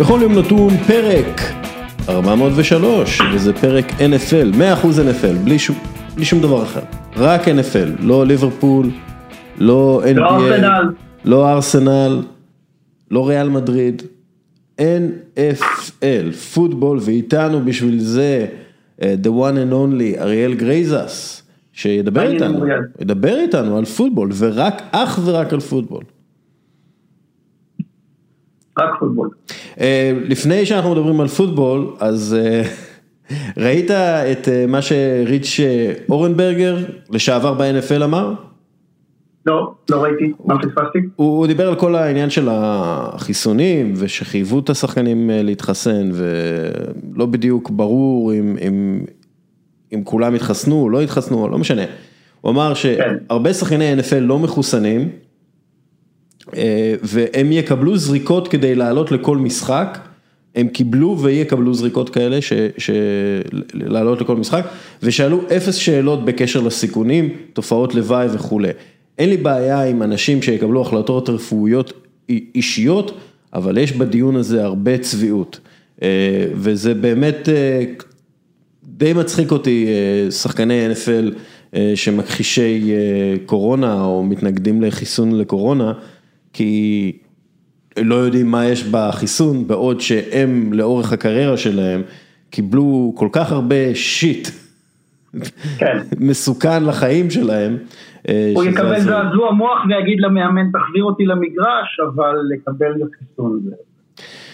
בכל יום נתון פרק 403, וזה פרק NFL, 100% NFL, בלי שום, בלי שום דבר אחר. רק NFL, לא ליברפול, לא NBA, לא ארסנל. לא ארסנל, לא ריאל מדריד, NFL, פוטבול, ואיתנו בשביל זה, אה, the one and only, אריאל גרייזס, שידבר איתנו. ידבר איתנו על פוטבול, ורק, אך ורק על פוטבול. רק פוטבול. אה, לפני שאנחנו מדברים על פוטבול, אז אה, ראית את אה, מה שריץ' אורנברגר, לשעבר ב-NFL אמר? לא, לא ראיתי, מה פספסתי? הוא, דיבר על כל העניין של החיסונים ושחייבו את השחקנים להתחסן ולא בדיוק ברור אם, אם, אם כולם התחסנו או לא התחסנו, לא משנה. הוא אמר שהרבה שחקני NFL לא מחוסנים והם יקבלו זריקות כדי לעלות לכל משחק, הם קיבלו ויקבלו זריקות כאלה ש, ש, לעלות לכל משחק ושאלו אפס שאלות בקשר לסיכונים, תופעות לוואי וכולי. אין לי בעיה עם אנשים שיקבלו החלטות רפואיות אישיות, אבל יש בדיון הזה הרבה צביעות. אה, וזה באמת אה, די מצחיק אותי, אה, שחקני NFL שמכחישי קורונה או מתנגדים לחיסון לקורונה, כי לא יודעים מה יש בחיסון, בעוד שהם לאורך הקריירה שלהם קיבלו כל כך הרבה שיט כן. מסוכן לחיים שלהם. אה, הוא יקבל הזוי. זעזוע מוח ויגיד למאמן תחזיר אותי למגרש, אבל לקבל חיסון זה.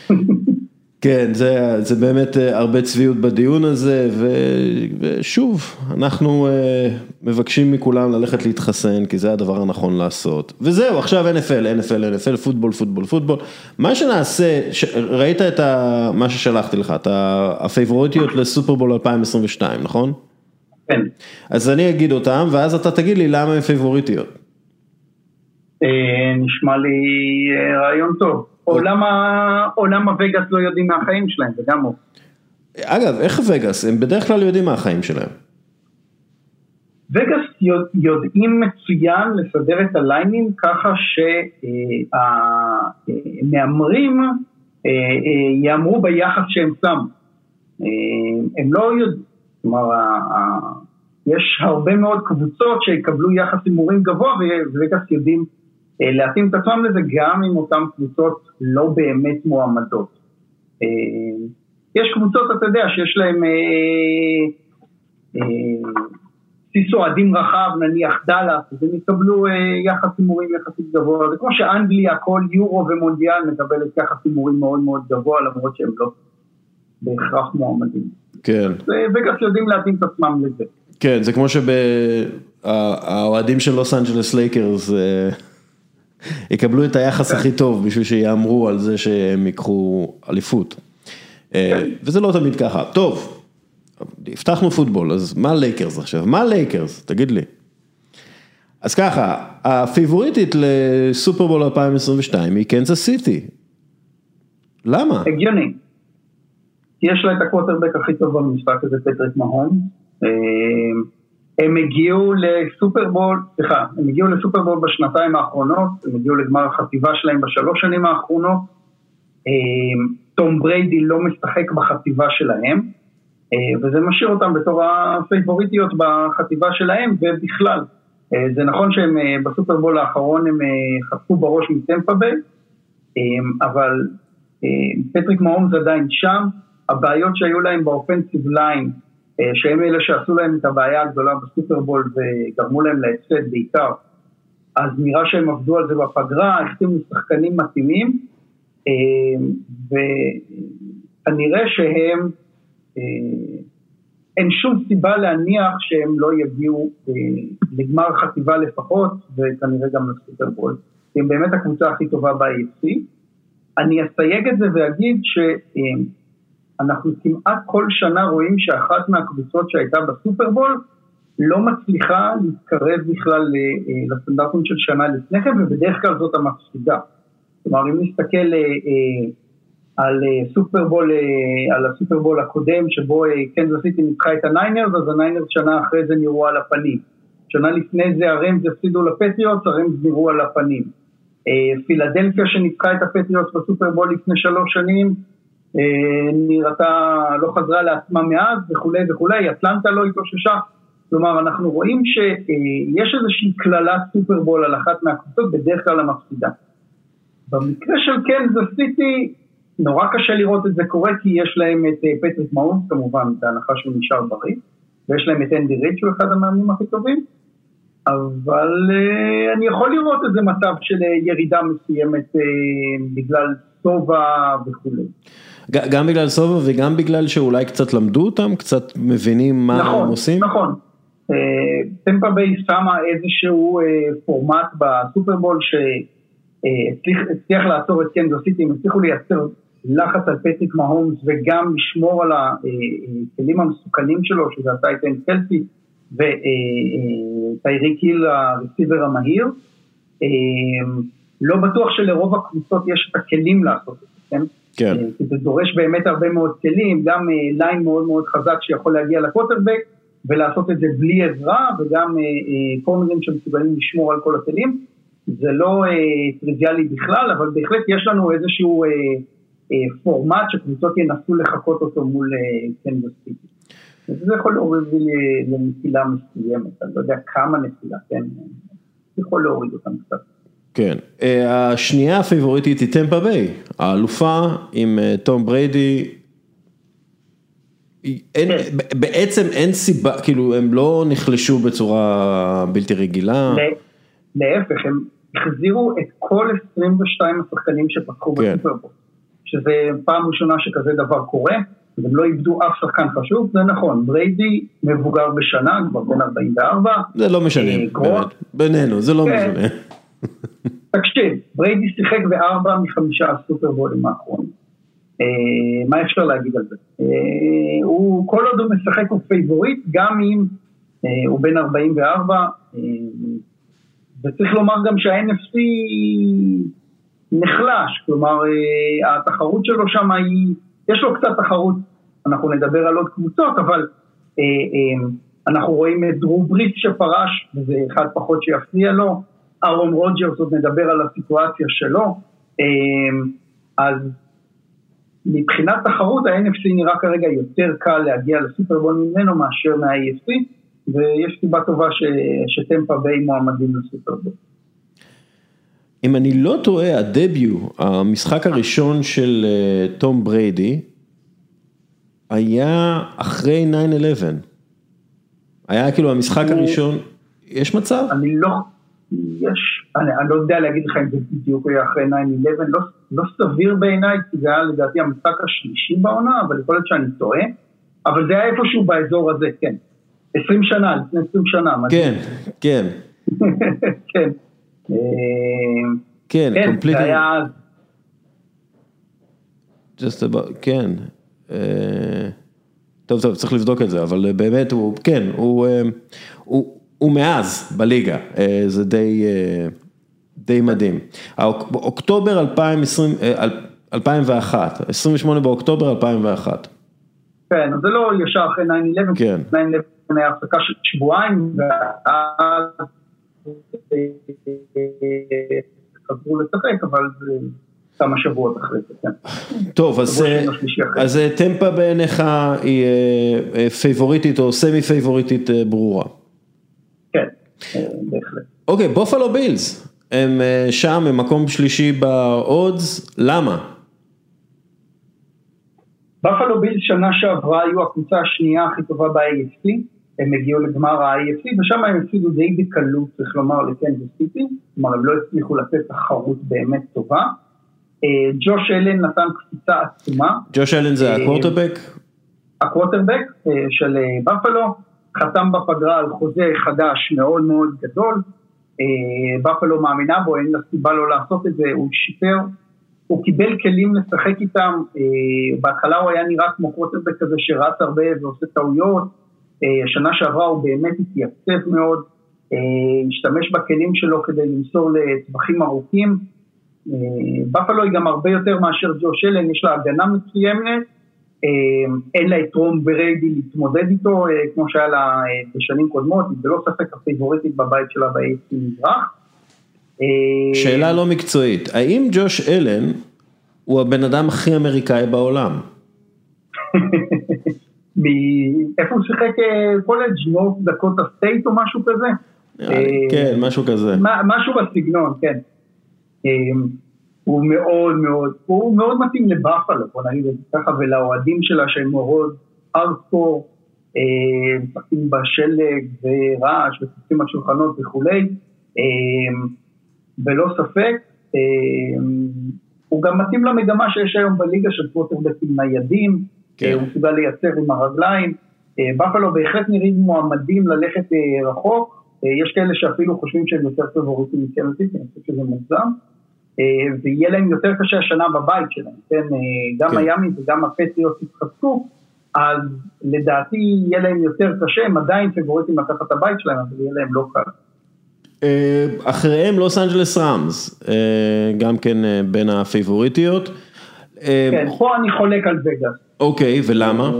כן, זה, זה באמת אה, הרבה צביעות בדיון הזה, ו, ושוב, אנחנו אה, מבקשים מכולם ללכת להתחסן, כי זה הדבר הנכון לעשות. וזהו, עכשיו NFL, NFL, NFL, פוטבול, פוטבול, פוטבול. מה שנעשה, ש, ראית את ה, מה ששלחתי לך, את הפייבוריטיות לסופרבול 2022, נכון? כן. אז אני אגיד אותם, ואז אתה תגיד לי למה הן פייבוריטיות. אה, נשמע לי רעיון טוב. או למה עולם הווגאס לא יודעים מהחיים שלהם, זה גם הוא. אגב, איך וגאס? הם בדרך כלל יודעים מה החיים שלהם. וגאס יודע- יודעים מצוין לסדר את הליינים ככה שהמהמרים אה, יאמרו ביחס שהם שמו. אה, הם לא יודעים, כלומר, יש הרבה מאוד קבוצות שיקבלו יחס הימורים גבוה ווגאס יודעים אה, להתאים את עצמם לזה גם אם אותן קבוצות לא באמת מועמדות. אה, יש קבוצות, אתה יודע, שיש להן אה, אה, בסיס אוהדים רחב, נניח דאלאס, אז הם יקבלו אה, יחס הימורים יחסית גבוה, זה כמו שאנגליה, כל יורו ומונדיאל מקבלת יחס הימורים מאוד מאוד גבוה, למרות שהם לא בהכרח מועמדים. כן. וווגאס יודעים להתאים את עצמם לזה. כן, זה כמו שהאוהדים של לוס אנג'לס לייקרס אה, יקבלו את היחס הכי טוב בשביל שיאמרו על זה שהם ייקחו אליפות. אה, וזה לא תמיד ככה. טוב, הבטחנו פוטבול, אז מה לייקרס עכשיו? מה לייקרס? תגיד לי. אז ככה, הפייבוריטית לסופרבול 2022 היא קנזס סיטי. למה? הגיוני. יש לה את הקווטרבק הכי טוב במשחק הזה, פטריק מהומס. הם הגיעו לסופרבול, סליחה, הם הגיעו לסופרבול בשנתיים האחרונות, הם הגיעו לגמר החטיבה שלהם בשלוש שנים האחרונות. תום בריידי לא משחק בחטיבה שלהם, אה, וזה משאיר אותם בתור הפייבוריטיות בחטיבה שלהם ובכלל. אה, זה נכון שהם אה, בסופרבול האחרון הם חטפו בראש מטמפה ביי, אה, אבל פטריק מהומס עדיין שם, הבעיות שהיו להם באופנסיב ליין, שהם אלה שעשו להם את הבעיה הגדולה בסופרבול וגרמו להם להפסד בעיקר, אז נראה שהם עבדו על זה בפגרה, החתימו שחקנים מתאימים, אה, וכנראה שהם, אה, אין שום סיבה להניח שהם לא יגיעו אה, לגמר חטיבה לפחות, וכנראה גם לסופרבול. הם באמת הקבוצה הכי טובה ב-AFC. אני אסייג את זה ואגיד שאנחנו כמעט כל שנה רואים שאחת מהקבוצות שהייתה בסופרבול לא מצליחה להתקרב בכלל ל- לסטנדרטים של שנה לפני כן, ובדרך כלל זאת המפסידה. כלומר, אם נסתכל אה, אה, על אה, סופרבול, אה, על הסופרבול הקודם, שבו אה, קנזס סיטי ניצחה את הניינרס, אז הניינרס שנה אחרי זה נראו על הפנים. שנה לפני זה הראמס הפסידו לפטריוטס, הראמס נראו על הפנים. פילדלפיה שניצחה את הפטריוטס בסופרבול לפני שלוש שנים, נראתה, לא חזרה לעצמה מאז וכולי וכולי, אטלנטה לא התאוששה, כלומר אנחנו רואים שיש איזושהי קללת סופרבול על אחת מהקבוצות, בדרך כלל המפסידה. במקרה של קנזס סיטי, נורא קשה לראות את זה קורה כי יש להם את פטריק מאונס כמובן, בהנחה שהוא נשאר בריא, ויש להם את אנדי ריד שהוא אחד המאמנים הכי טובים, אבל אה, אני יכול לראות איזה מצב של ירידה מסוימת בגלל שובע וכולי. גם בגלל שובע וגם בגלל שאולי קצת למדו אותם, קצת מבינים מה נכון, הם עושים? נכון, נכון. טמפה ביי שמה איזשהו פורמט בסופרבול שהצליח לעצור את קנזס סיטי, הם הצליחו לייצר לחץ על פטריק מהומס וגם לשמור על הכלים המסוכנים שלו, שזה הטייט אנד קלסי וטייריק היל הרסיבר המהיר. לא בטוח שלרוב הקבוצות יש את הכלים לעשות את זה, כן? כן. כי זה דורש באמת הרבה מאוד כלים, גם ליין מאוד מאוד חזק שיכול להגיע לקווטרבק ולעשות את זה בלי עזרה וגם קורנרים שמסוגלים לשמור על כל הכלים. זה לא טריוויאלי בכלל, אבל בהחלט יש לנו איזשהו פורמט שקבוצות ינסו לחקות אותו מול סיטי. זה יכול להוריד לנפילה מסוימת, אני לא יודע כמה נפילה, כן, יכול להוריד אותם קצת. כן, השנייה הפייבוריטית היא טמפה ביי, האלופה עם תום בריידי, אין, בעצם אין סיבה, כאילו הם לא נחלשו בצורה בלתי רגילה. להפך, הם החזירו את כל 22 השחקנים שפתחו כן. בסופרבול, שזה פעם ראשונה שכזה דבר קורה. הם לא איבדו אף שחקן חשוב, זה נכון, בריידי מבוגר בשנה, כבר בן 44. זה לא משנה, באמת, בינינו, זה לא כן. משנה. תקשיב, בריידי שיחק בארבע מחמישה הסופרבולים האחרונים. אה, מה אפשר להגיד על זה? אה, הוא, כל עוד הוא משחק הוא פייבוריט, גם אם אה, הוא בן 44, וצריך לומר גם שה-NFC נחלש, כלומר התחרות שלו שם היא... יש לו קצת תחרות, אנחנו נדבר על עוד קבוצות, אבל אה, אה, אנחנו רואים את דרו בריט שפרש, וזה אחד פחות שיפריע לו, אהרון רוג'רס עוד נדבר על הסיטואציה שלו, אה, אז מבחינת תחרות ה-NFC נראה כרגע יותר קל להגיע לסופרבול ממנו מאשר מה-AFC, ויש סיבה טובה ש... שטמפה ביי מועמדים לסופרבול. אם אני לא טועה, הדביוט, המשחק הראשון של תום בריידי, היה אחרי 9-11. היה כאילו המשחק הראשון, יש מצב? אני לא, יש, אני, אני לא יודע להגיד לך אם זה בדיוק היה אחרי 9-11, לא, לא סביר בעיניי, כי זה היה לדעתי המשחק השלישי בעונה, אבל יכול להיות שאני טועה, אבל זה היה איפשהו באזור הזה, כן. 20 שנה, לפני 20 שנה. כן, כן. כן. כן, כן, זה היה... Just about, כן. טוב, טוב, צריך לבדוק את זה, אבל באמת הוא, כן, הוא, הוא, הוא מאז בליגה, זה די, די מדהים. אוקטובר 2020, 2001, 28 באוקטובר 2001. כן, זה לא ישר אחרי 9-11, כן. 9-11 היה הפסקה של שבועיים, ואז חזרו לשחק, אבל כמה שבועות אחרי זה, כן. טוב, אז, אז טמפה בעיניך היא פייבוריטית או סמי פייבוריטית ברורה. בהחלט. אוקיי, בופלו בילס, הם שם, הם מקום שלישי באודס, למה? בפלו בילס שנה שעברה היו הקבוצה השנייה הכי טובה ב-AFC, הם הגיעו לגמר ה-AFC ושם הם הפסידו די בקלות, צריך לומר, לקנזס סיטי, כלומר הם לא הצליחו לתת תחרות באמת טובה. ג'וש אלן נתן קפיצה עצומה. ג'וש אלן זה הקווטרבק? הקווטרבק של בפלו, חתם בפגרה על חוזה חדש מאוד מאוד גדול, בפלו מאמינה בו, אין לה סיבה לא לעשות את זה, הוא שיפר, הוא קיבל כלים לשחק איתם, בהתחלה הוא היה נראה כמו קווטרבק כזה שרץ הרבה ועושה טעויות, שנה שעברה הוא באמת התייצב מאוד, השתמש בכלים שלו כדי למסור לטווחים ארוכים, בפלו היא גם הרבה יותר מאשר ג'וש אלן, יש לה הגנה מצוינת, אין לה את רום בריידי להתמודד איתו כמו שהיה לה בשנים קודמות, זה לא ספק הפייבוריטית בבית שלה ב-AFC מזרח. שאלה לא מקצועית, האם ג'וש אלן הוא הבן אדם הכי אמריקאי בעולם? איפה הוא שיחק קולג' נורת' דקוטה סטייט או משהו כזה? כן, משהו כזה. משהו בסגנון, כן. הוא מאוד מאוד, הוא מאוד מתאים לבאפלו, בוא נגיד את זה ככה, ולאוהדים שלה שהם מאוד ארטקור, משחקים בשלג ורעש וצופים על שולחנות וכולי, ולא ספק, הוא גם מתאים למגמה שיש היום בליגה של קווטרבקים ניידים, כן. הוא מסוגל לייצר עם הרגליים, באפלו בהחלט נראים מועמדים ללכת רחוק, יש כאלה שאפילו חושבים שהם יותר פבוריטים מקנסיס, אני חושב שזה מוגזם. ויהיה להם יותר קשה השנה בבית שלהם, כן, גם כן. מיאמי וגם הפטריוטס התחזקו, אז לדעתי יהיה להם יותר קשה, הם עדיין פבוריטים לקחת את הבית שלהם, אבל יהיה להם לא קל. אחריהם לוס אנג'לס ראמס, גם כן בין הפייבוריטיות. כן, פה אני חולק על וגאס. אוקיי, ולמה?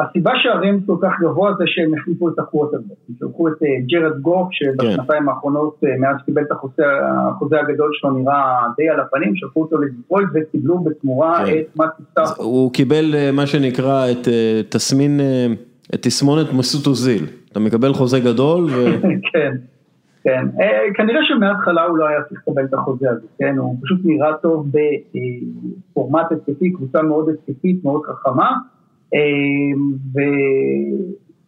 הסיבה שהראמס כל כך גבוה זה שהם החליפו את הקוורטרבק, הם שלחו את ג'רד גוף שבשנתיים האחרונות מאז קיבל את החוזה הגדול שלו נראה די על הפנים, שלחו אותו לדיטרויט וקיבלו בתמורה את מאתיו סטאפו. הוא קיבל מה שנקרא את תסמין, את תסמונת מסות אוזיל, אתה מקבל חוזה גדול ו... כן, כן, כנראה שמההתחלה הוא לא היה צריך לקבל את החוזה הזה, כן, הוא פשוט נראה טוב בפורמט התקפי, קבוצה מאוד התקפית, מאוד חכמה.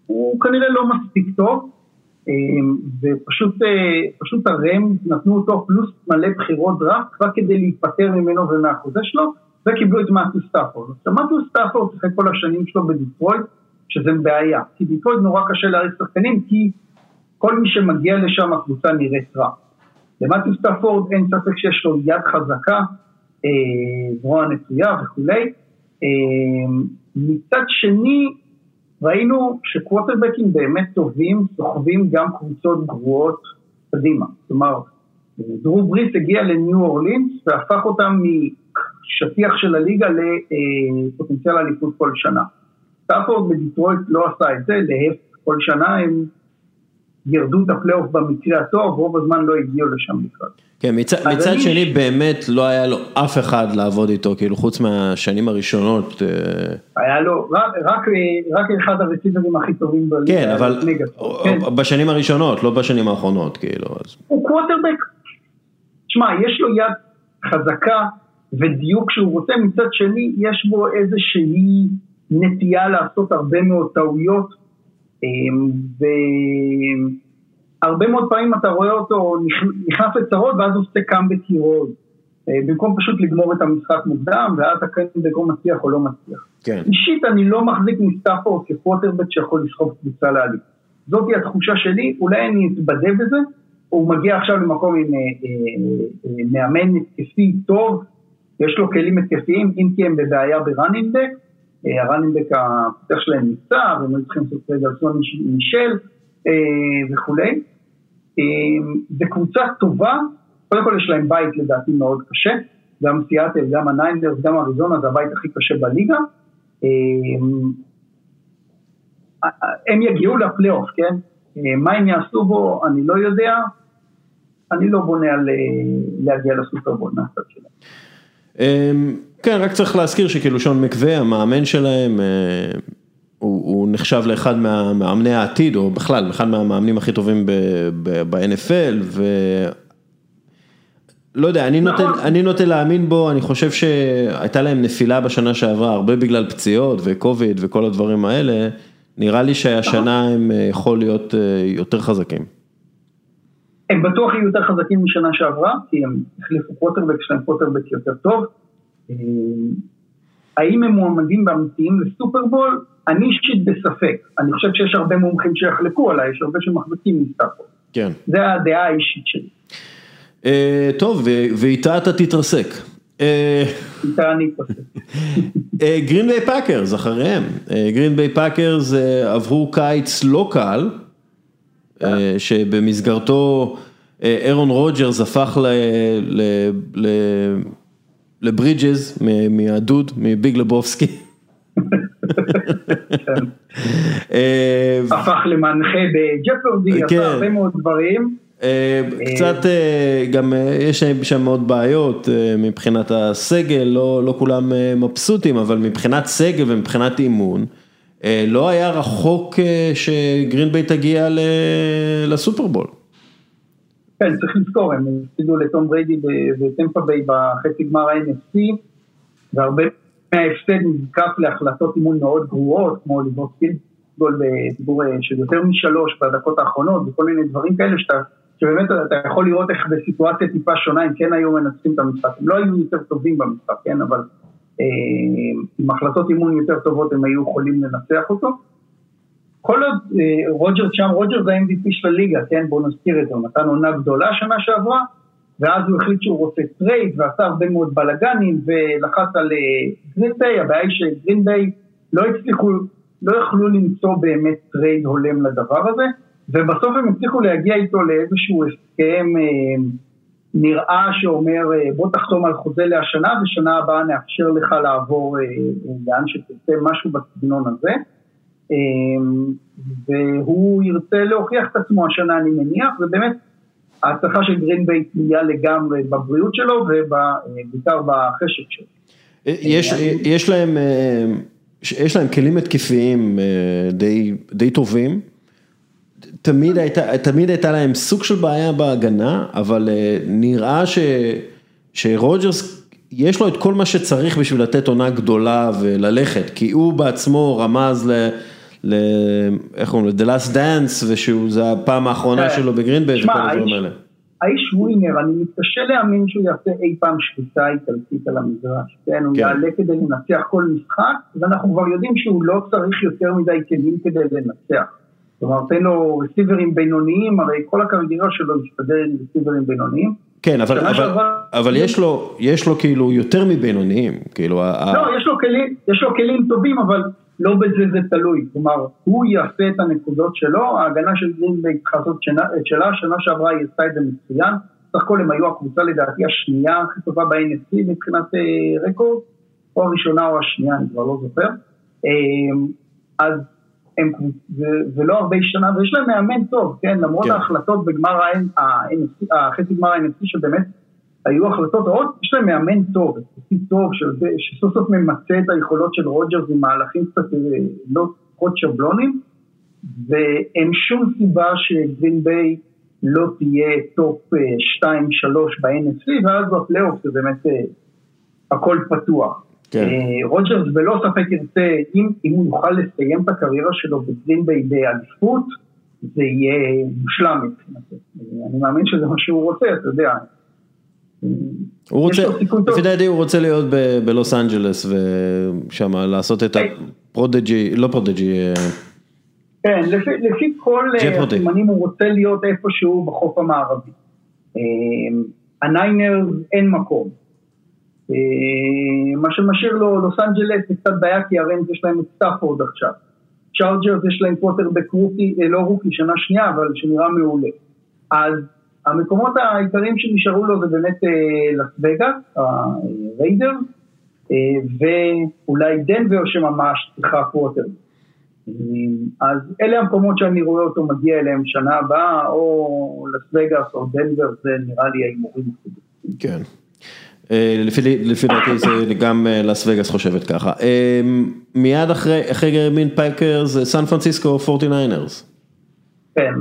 והוא כנראה לא מספיק טוב, ופשוט הרם נתנו אותו פלוס מלא בחירות דראפט כבר כדי להיפטר ממנו ומהחוזה שלו, וקיבלו את מאתיו סטאפורד. עכשיו מאתיו סטאפורד שיחק כל השנים שלו בדיטרויט, שזה בעיה, כי דיטרויט נורא קשה להעריך שחקנים, כי כל מי שמגיע לשם הקבוצה נראית רע. למאתיו סטאפורד אין ספק שיש לו יד חזקה, זרוע נטויה וכולי. מצד שני, ראינו שקוורטרבקים באמת טובים, סוחבים גם קבוצות גרועות קדימה. כלומר, דרו בריס הגיע לניו אורלינס והפך אותם משטיח של הליגה לפוטנציאל אליפות כל שנה. סטאפורד בדיטרויט לא עשה את זה, להפך, כל שנה הם גירדו את הפלייאוף במקרה הטוב, רוב הזמן לא הגיעו לשם בכלל. כן, מצד, מצד שני באמת לא היה לו אף אחד לעבוד איתו, כאילו חוץ מהשנים הראשונות. היה לו, רק, רק, רק אחד הרסיברים הכי טובים בליגה. כן, אבל כן. בשנים הראשונות, לא בשנים האחרונות, כאילו. אז... הוא קווטרבק. שמע, יש לו יד חזקה ודיוק שהוא רוצה, מצד שני יש בו איזושהי נטייה לעשות הרבה מאוד טעויות. והרבה מאוד פעמים אתה רואה אותו נכנס לצרות ואז הוא עושה קאמבק הירואי. במקום פשוט לגמור את המשחק מוקדם, ואז או מצליח או לא מצליח. כן. אישית אני לא מחזיק מסטאפורד כפוטרבק שיכול לסחוב קבוצה לעלי. זאתי התחושה שלי, אולי אני אתבדה בזה, הוא מגיע עכשיו למקום עם מאמן התקפי טוב, יש לו כלים התקפיים, אם כי הם בבעיה בראנינגבק, הרנינבק הפותח שלהם נפצע, והם היו צריכים לעשות טרייד על סוני מישל וכולי. זו קבוצה טובה, קודם כל יש להם בית לדעתי מאוד קשה, גם סיאטל, גם הניינרס, גם אריזונה, זה הבית הכי קשה בליגה. הם יגיעו לפלייאוף, כן? מה הם יעשו בו, אני לא יודע. אני לא בונה על להגיע לסופרבול מהצד שלהם. כן, רק צריך להזכיר שכאילו שון מקווה, המאמן שלהם, הוא, הוא נחשב לאחד מהמאמני העתיד, או בכלל, אחד מהמאמנים הכי טובים ב-NFL, ו... לא יודע, אני נוטה, אני נוטה להאמין בו, אני חושב שהייתה להם נפילה בשנה שעברה, הרבה בגלל פציעות וקוביד וכל הדברים האלה, נראה לי שהשנה הם יכול להיות יותר חזקים. הם בטוח יהיו יותר חזקים משנה שעברה, כי הם החליפו קווטרבק, יש להם קווטרבק יותר טוב. האם הם מועמדים ואמיתיים לסופרבול? אני אישית בספק. אני חושב שיש הרבה מומחים שיחלקו עליי, יש הרבה שמחזיקים מסטאפורד. כן. זה הדעה האישית שלי. טוב, ואיתה אתה תתרסק. איתה אני אתרסק. גרין ביי פאקרס, אחריהם. גרין ביי פאקרס עברו קיץ לא קל, שבמסגרתו אירון רוג'רס הפך ל... לברידג'ז מהדוד, מביג לבובסקי. הפך למנחה בג'פרדי, עשה הרבה מאוד דברים. קצת גם יש שם מאוד בעיות מבחינת הסגל, לא לא כולם מבסוטים, אבל מבחינת סגל ומבחינת אימון, לא היה רחוק שגרינביי תגיע לסופרבול. כן, צריך לזכור, הם הפסידו לטום בריידי וטמפה ביי בחצי גמר ה-NFC, והרבה מההפסד נזקף להחלטות אימון מאוד גרועות, כמו לבנות פילדגול בדיבור של יותר משלוש בדקות האחרונות, וכל מיני דברים כאלה שאתה, שבאמת אתה יכול לראות איך בסיטואציה טיפה שונה, אם כן היו מנצחים את המשחק, הם לא היו יותר טובים במשחק, כן, אבל אה, עם החלטות אימון יותר טובות הם היו יכולים לנצח אותו. כל עוד אה, רוג'רס שם, רוג'רס זה ה-MVP של הליגה, כן, בואו נזכיר את זה, הוא נתן עונה גדולה שנה שעברה, ואז הוא החליט שהוא רוצה trade, ועשה הרבה מאוד בלאגנים, ולחץ על גרינביי, אה, הבעיה היא שגרינביי לא הצליחו, לא יכלו למצוא באמת trade הולם לדבר הזה, ובסוף הם הצליחו להגיע איתו לאיזשהו הסכם אה, נראה שאומר בוא תחתום על חוזה להשנה, ושנה הבאה נאפשר לך לעבור לאן שתצא משהו בסגנון הזה. אמ, והוא ירצה להוכיח את עצמו השנה אני מניח, ובאמת ההצלחה של גרינביי תלויה לגמרי בבריאות שלו ובעיקר בחשק שלו. יש, יש להם, אה, יש להם כלים התקפיים אה, די, די טובים. תמיד הייתה, תמיד הייתה להם סוג של בעיה בהגנה, אבל אה, נראה ש, שרוג'רס, יש לו את כל מה שצריך בשביל לתת עונה גדולה וללכת, כי הוא בעצמו רמז ל... ל... איך קוראים לו? The Last Dance, ושזה הפעם האחרונה כן. שלו בגרינביי וכל הדברים האלה. האיש ווינר, אני מתקשה להאמין שהוא יעשה אי פעם שביתה איטלקית על המגרש, כן, הוא כן. יעלה כדי לנצח כל משחק, ואנחנו כבר יודעים שהוא לא צריך יותר מדי כלים כדי לנצח. כלומר, תן לו רסיברים בינוניים, הרי כל הקריירה שלו מסתדר עם רסיברים בינוניים. כן, אבל, אבל, שעבר... אבל יש, לו, יש לו כאילו יותר מבינוניים, כאילו... לא, יש לו כלים, יש לו כלים טובים, אבל לא בזה זה תלוי, כלומר הוא יעשה את הנקודות שלו, ההגנה של גרינביי צריכה לעשות את שלה, שנה שעברה היא עשתה את זה מצוין, סך הכל הם היו הקבוצה לדעתי השנייה הכי טובה ב-NFC מבחינת אה, רקורד, או הראשונה או השנייה, אני כבר לא זוכר, אה, אז הם, זה לא הרבה השתנה, ויש להם מאמן טוב, כן, למרות כן. ההחלטות בגמר החצי גמר ה-NFC שבאמת היו החלטות רעות, יש להם מאמן טוב, איכותי טוב, שסוף סוף ממצה את היכולות של רוג'רס עם מהלכים קצת אה, לא פחות שבלונים, ואין שום סיבה שגרין ביי לא תהיה top 2-3 אה, ב-NFC, ואז בפלייאוף זה באמת אה, הכל פתוח. כן. רוג'רס בלא ספק ירצה, אם, אם הוא יוכל לסיים את הקריירה שלו בגרין ביי באליפות, זה יהיה מושלם. אני מאמין שזה מה שהוא רוצה, אתה יודע. הוא רוצה, לפי דעתי הוא רוצה להיות בלוס אנג'לס ושם לעשות את הג'פרדי, לא ג'פרדי. אה, כן, לפי כל אה, הסימנים הוא רוצה להיות איפשהו בחוף המערבי. אה, הניינרס אין מקום. מה שמשאיר לו לוס אנג'לס זה קצת בעיה כי הראמס יש להם את סטאפורד עכשיו. צ'ארג'רס יש להם קוורטרבק rookie, לא rookie, שנה שנייה, אבל שנראה מעולה. אז המקומות העיקריים שנשארו לו זה באמת אה, לס וגאס, הריידרס, אה, ואולי דנבר שממש צריכה קוורטר. אה, אז אלה המקומות שאני רואה אותו מגיע אליהם שנה הבאה, או לס וגאס או דנבר, זה נראה לי ההימורים. כן. לפי דעתי זה גם לס וגאס חושבת ככה. מיד אחרי גרמין פייקרס, סן פרנסיסקו 49ers. כן,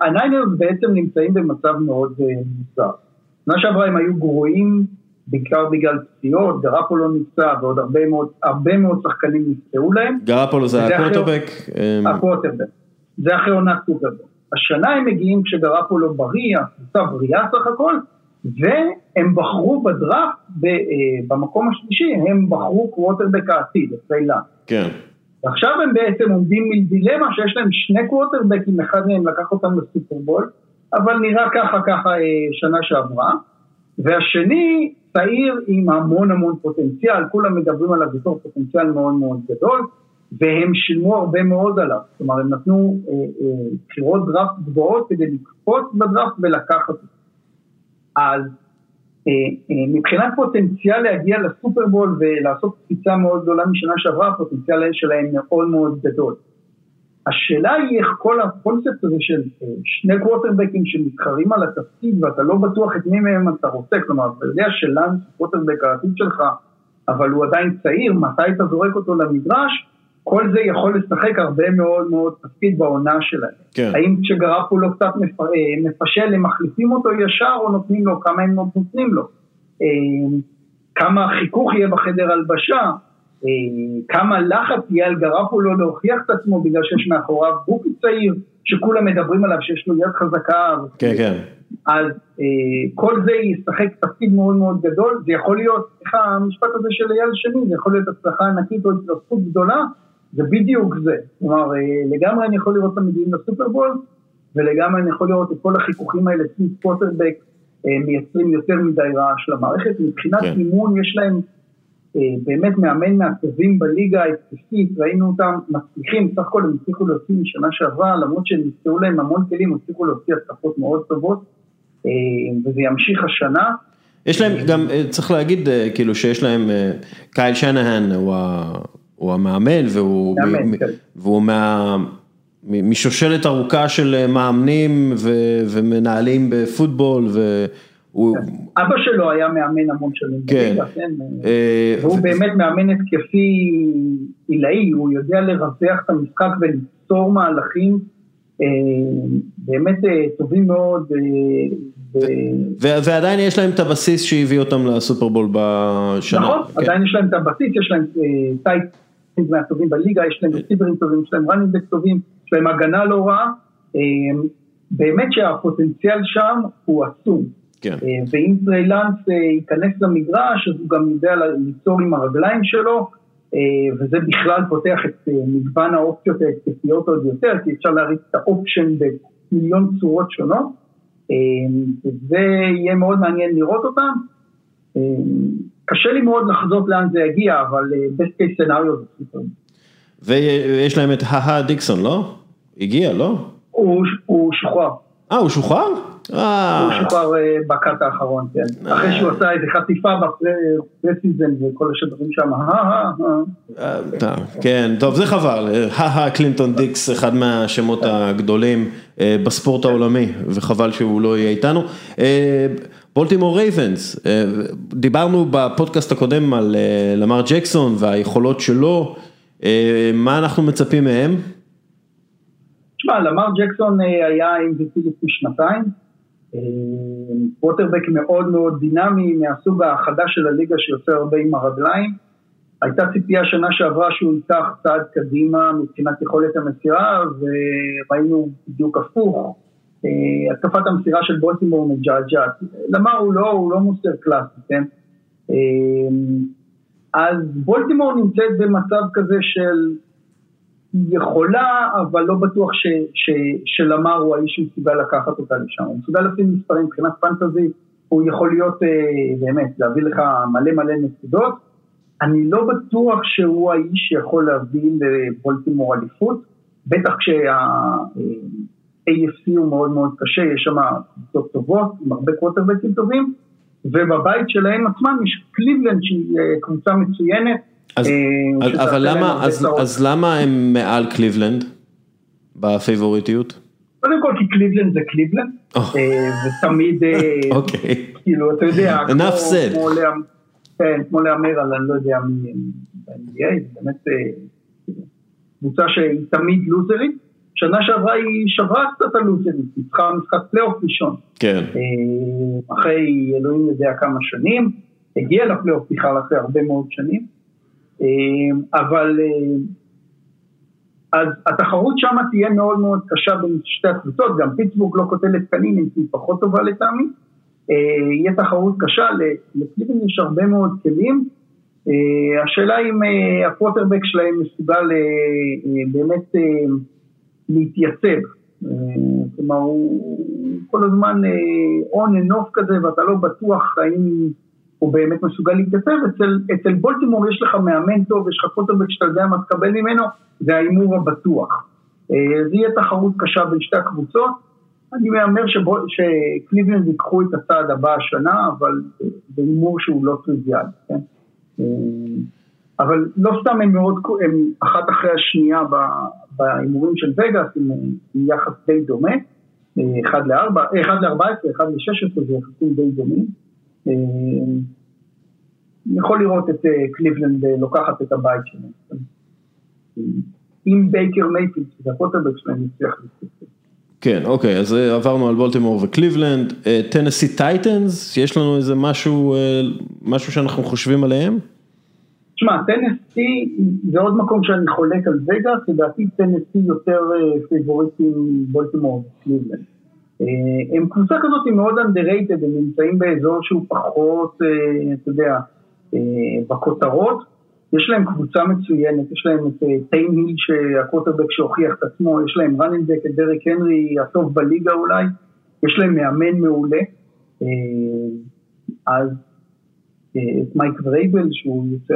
הניינרס בעצם נמצאים במצב מאוד אה, מוזר. שנה שעברה הם היו גרועים בעיקר בגלל פציעות, גארופולו נפצע ועוד הרבה מאוד, הרבה מאוד שחקנים נפצעו להם. גרפולו זה הקורטובק. הקורטובק. זה אחרי עונת סופרבול. השנה הם מגיעים כשגרפולו בריא, הקבוצה בריאה סך הכל, והם בחרו בדראפט אה, במקום השלישי, הם בחרו קווטרבק העתיד, אחרי לאן. כן. ועכשיו הם בעצם עומדים מול דילמה שיש להם שני קווטרבקים, אחד מהם לקח אותם לסופרבול, אבל נראה ככה ככה אה, שנה שעברה, והשני צעיר עם המון המון פוטנציאל, כולם מדברים עליו בתור פוטנציאל מאוד מאוד גדול, והם שילמו הרבה מאוד עליו, כלומר הם נתנו אה, אה, בחירות דראפט גבוהות כדי לקפוץ בדראפט ולקחת אותו. אז אה, אה, מבחינת פוטנציאל להגיע לסופרבול ולעשות קפיצה מאוד גדולה משנה שעברה, הפוטנציאל שלהם מאוד מאוד גדול. השאלה היא איך כל הקונספט הזה של אה, שני קווטרבקים שמתחרים על התפקיד ואתה לא בטוח את מי מהם אתה רוצה, כלומר אתה יודע שלאנס קווטרבק העתיד שלך, אבל הוא עדיין צעיר, מתי אתה זורק אותו למגרש, כל זה יכול לשחק הרבה מאוד מאוד תפקיד בעונה שלהם. כן. האם כשגרפולו קצת אה, מפשל הם מחליפים אותו ישר או נותנים לו, כמה הם נותנים לו, אה, כמה חיכוך יהיה בחדר הלבשה, אה, כמה לחץ יהיה על גרפולו להוכיח את עצמו בגלל שיש מאחוריו בוקי צעיר שכולם מדברים עליו שיש לו יד חזקה. כן, כן. אז אה, כל זה ישחק תפקיד מאוד מאוד גדול, זה יכול להיות, סליחה, המשפט הזה של אייל שני, זה יכול להיות הצלחה ענקית או התרסקות גדולה, זה בדיוק זה. כלומר, אה, לגמרי אני יכול לראות את המגיעים לסופרבול, ולגמרי אני יכול לראות את כל החיכוכים האלה סביב פוטרבק מייצרים יותר מדי רעש למערכת. מבחינת כן. אימון יש להם אה, באמת מאמן מהטובים בליגה ההתקפית, ראינו אותם מצליחים, סך הכל הם הצליחו להוציא משנה שעברה, למרות שהם נפצעו להם המון כלים, הצליחו להוציא התקפות מאוד טובות, אה, וזה ימשיך השנה. יש להם גם, אה, צריך להגיד, כאילו שיש להם, קייל שנהן הוא, הוא המאמן והוא, מאמן, כן. והוא מה... משושלת ארוכה של מאמנים ו, ומנהלים בפוטבול ו... הוא... אבא שלו היה מאמן המון שנים. כן. כן. אה, והוא באמת מאמן התקפי עילאי, הוא יודע לרווח את המשחק וליצור מהלכים אה, באמת אה, טובים מאוד. ועדיין יש להם את הבסיס שהביא אותם לסופרבול בשנה. נכון, כן. עדיין יש להם את הבסיס, יש להם tight מהטובים בליגה, יש להם רסיברים טובים, יש להם running טובים, יש להם הגנה לא רעה. באמת שהפוטנציאל שם הוא עצום. כן. אה, ואם טריי לאנס אה, ייכנס למגרש, אז הוא גם יודע ליצור עם הרגליים שלו, אה, וזה בכלל פותח את מגוון האופציות ההתקפיות עוד יותר, כי אפשר להריץ את ה option במיליון צורות שונות, וזה יהיה מאוד מעניין לראות אותם. קשה לי מאוד לחזות לאן זה יגיע, אבל best case scenario זה סופר. ויש להם את ההא דיקסון, לא? הגיע, לא? הוא שוחרר. אה, הוא שוחרר? אה. הוא שוחרר אה, ב cut האחרון, כן. אחרי שהוא עשה איזה חטיפה ב preseason וכל השדרים שם, כן, טוב, זה חבל. הא קלינטון דיקס, אחד מהשמות הגדולים בספורט העולמי, וחבל שהוא לא יהיה איתנו. בולטימור רייבנס, דיברנו בפודקאסט הקודם על למר ג'קסון והיכולות שלו, מה אנחנו מצפים מהם? תשמע, למר ג'קסון היה עם MVP לפני שנתיים. קווטרבק מאוד מאוד דינמי, מהסוג החדש של הליגה שיוצא הרבה עם הרגליים. הייתה ציפייה שנה שעברה שהוא ייקח צעד קדימה מבחינת יכולת המסירה, וראינו בדיוק הפוך. אה, התקפת המסירה של בולטימור מג'עג'עת. למה הוא לא, הוא לא מוסר קלאסי, כן? אה, אז בולטימור נמצאת במצב כזה של יכולה, אבל לא בטוח ש, ש, שלמר הוא האיש שמסוגל לקחת אותה לשם. הוא מסוגל לשים מספרים מבחינת פנטזי, הוא יכול להיות, אה, באמת, להביא לך מלא מלא נקודות. אני לא בטוח שהוא האיש שיכול להביא לבולטימור אליפות, בטח כשה-AFC הוא מאוד מאוד קשה, יש שם קבוצות טובות, עם הרבה קווטרבקים טובים, ובבית שלהם עצמם יש קליבלנד שהיא אה, קבוצה מצוינת, אז, אה, אבל למה, אז, אז למה הם מעל קליבלנד בפייבוריטיות? קודם כל כי קליבלנד זה קליבלנד, oh. ותמיד, אה, אוקיי, כאילו אתה יודע, said, כמו, כן, כמו להמר על אני לא יודע מי, ב-NBA, זה באמת קבוצה שהיא תמיד לוזרית, שנה שעברה היא שברה קצת היא ניצחה משחק פלייאוף ראשון, כן, אחרי אלוהים יודע כמה שנים, הגיע לפלייאוף בכלל אחרי הרבה מאוד שנים, אמ, אבל אה, אז התחרות שם תהיה מאוד מאוד קשה בין שתי הקבוצות, גם פיטסבורג לא קוטלת תקנים, היא פחות טובה לטעמי. אה, יהיה תחרות קשה, לקליפים יש הרבה מאוד כלים. אה, השאלה אם הפרוטרבק שלהם מסוגל באמת להתייצב. כלומר, הוא כל הזמן on and off כזה, ואתה לא בטוח האם הוא באמת מסוגל להתייצב, אצל, אצל בולטימור יש לך מאמן טוב, יש לך קוטרבק שאתה יודע מה תקבל ממנו, זה ההימור הבטוח. אה, זה יהיה תחרות קשה בין שתי הקבוצות, אני מהמר שקליבלנד ייקחו את הצעד הבא השנה, אבל זה הימור שהוא לא טריוויאלי, כן? אה, אבל לא סתם הם מאוד, הם אחת אחרי השנייה בהימורים של וגאס, עם יחס די דומה, אחד לארבע, אחד לארבע עשרה, אחד לשש עשרה, זה יחסים די דומים. יכול לראות את קליבלנד לוקחת את הבית שלהם. אם בייקר מייפיל, שזה הקווטרבק שלהם, יצליח להסתכל. כן, אוקיי, אז עברנו על בולטימור וקליבלנד, טנסי טייטנס, יש לנו איזה משהו, משהו שאנחנו חושבים עליהם? תשמע, טנסי זה עוד מקום שאני חולק על וגאס, לדעתי טנסי יותר פייבוריטים בולטימור וקליבלנד. הם קבוצה כזאת מאוד underrated, הם נמצאים באזור שהוא פחות, אתה יודע, בכותרות. יש להם קבוצה מצוינת, יש להם את טנהיל שהקווטרבק שהוכיח את עצמו, יש להם running back את דרק הנרי הטוב בליגה אולי, יש להם מאמן מעולה, אז את מייק ורייבל שהוא יוצא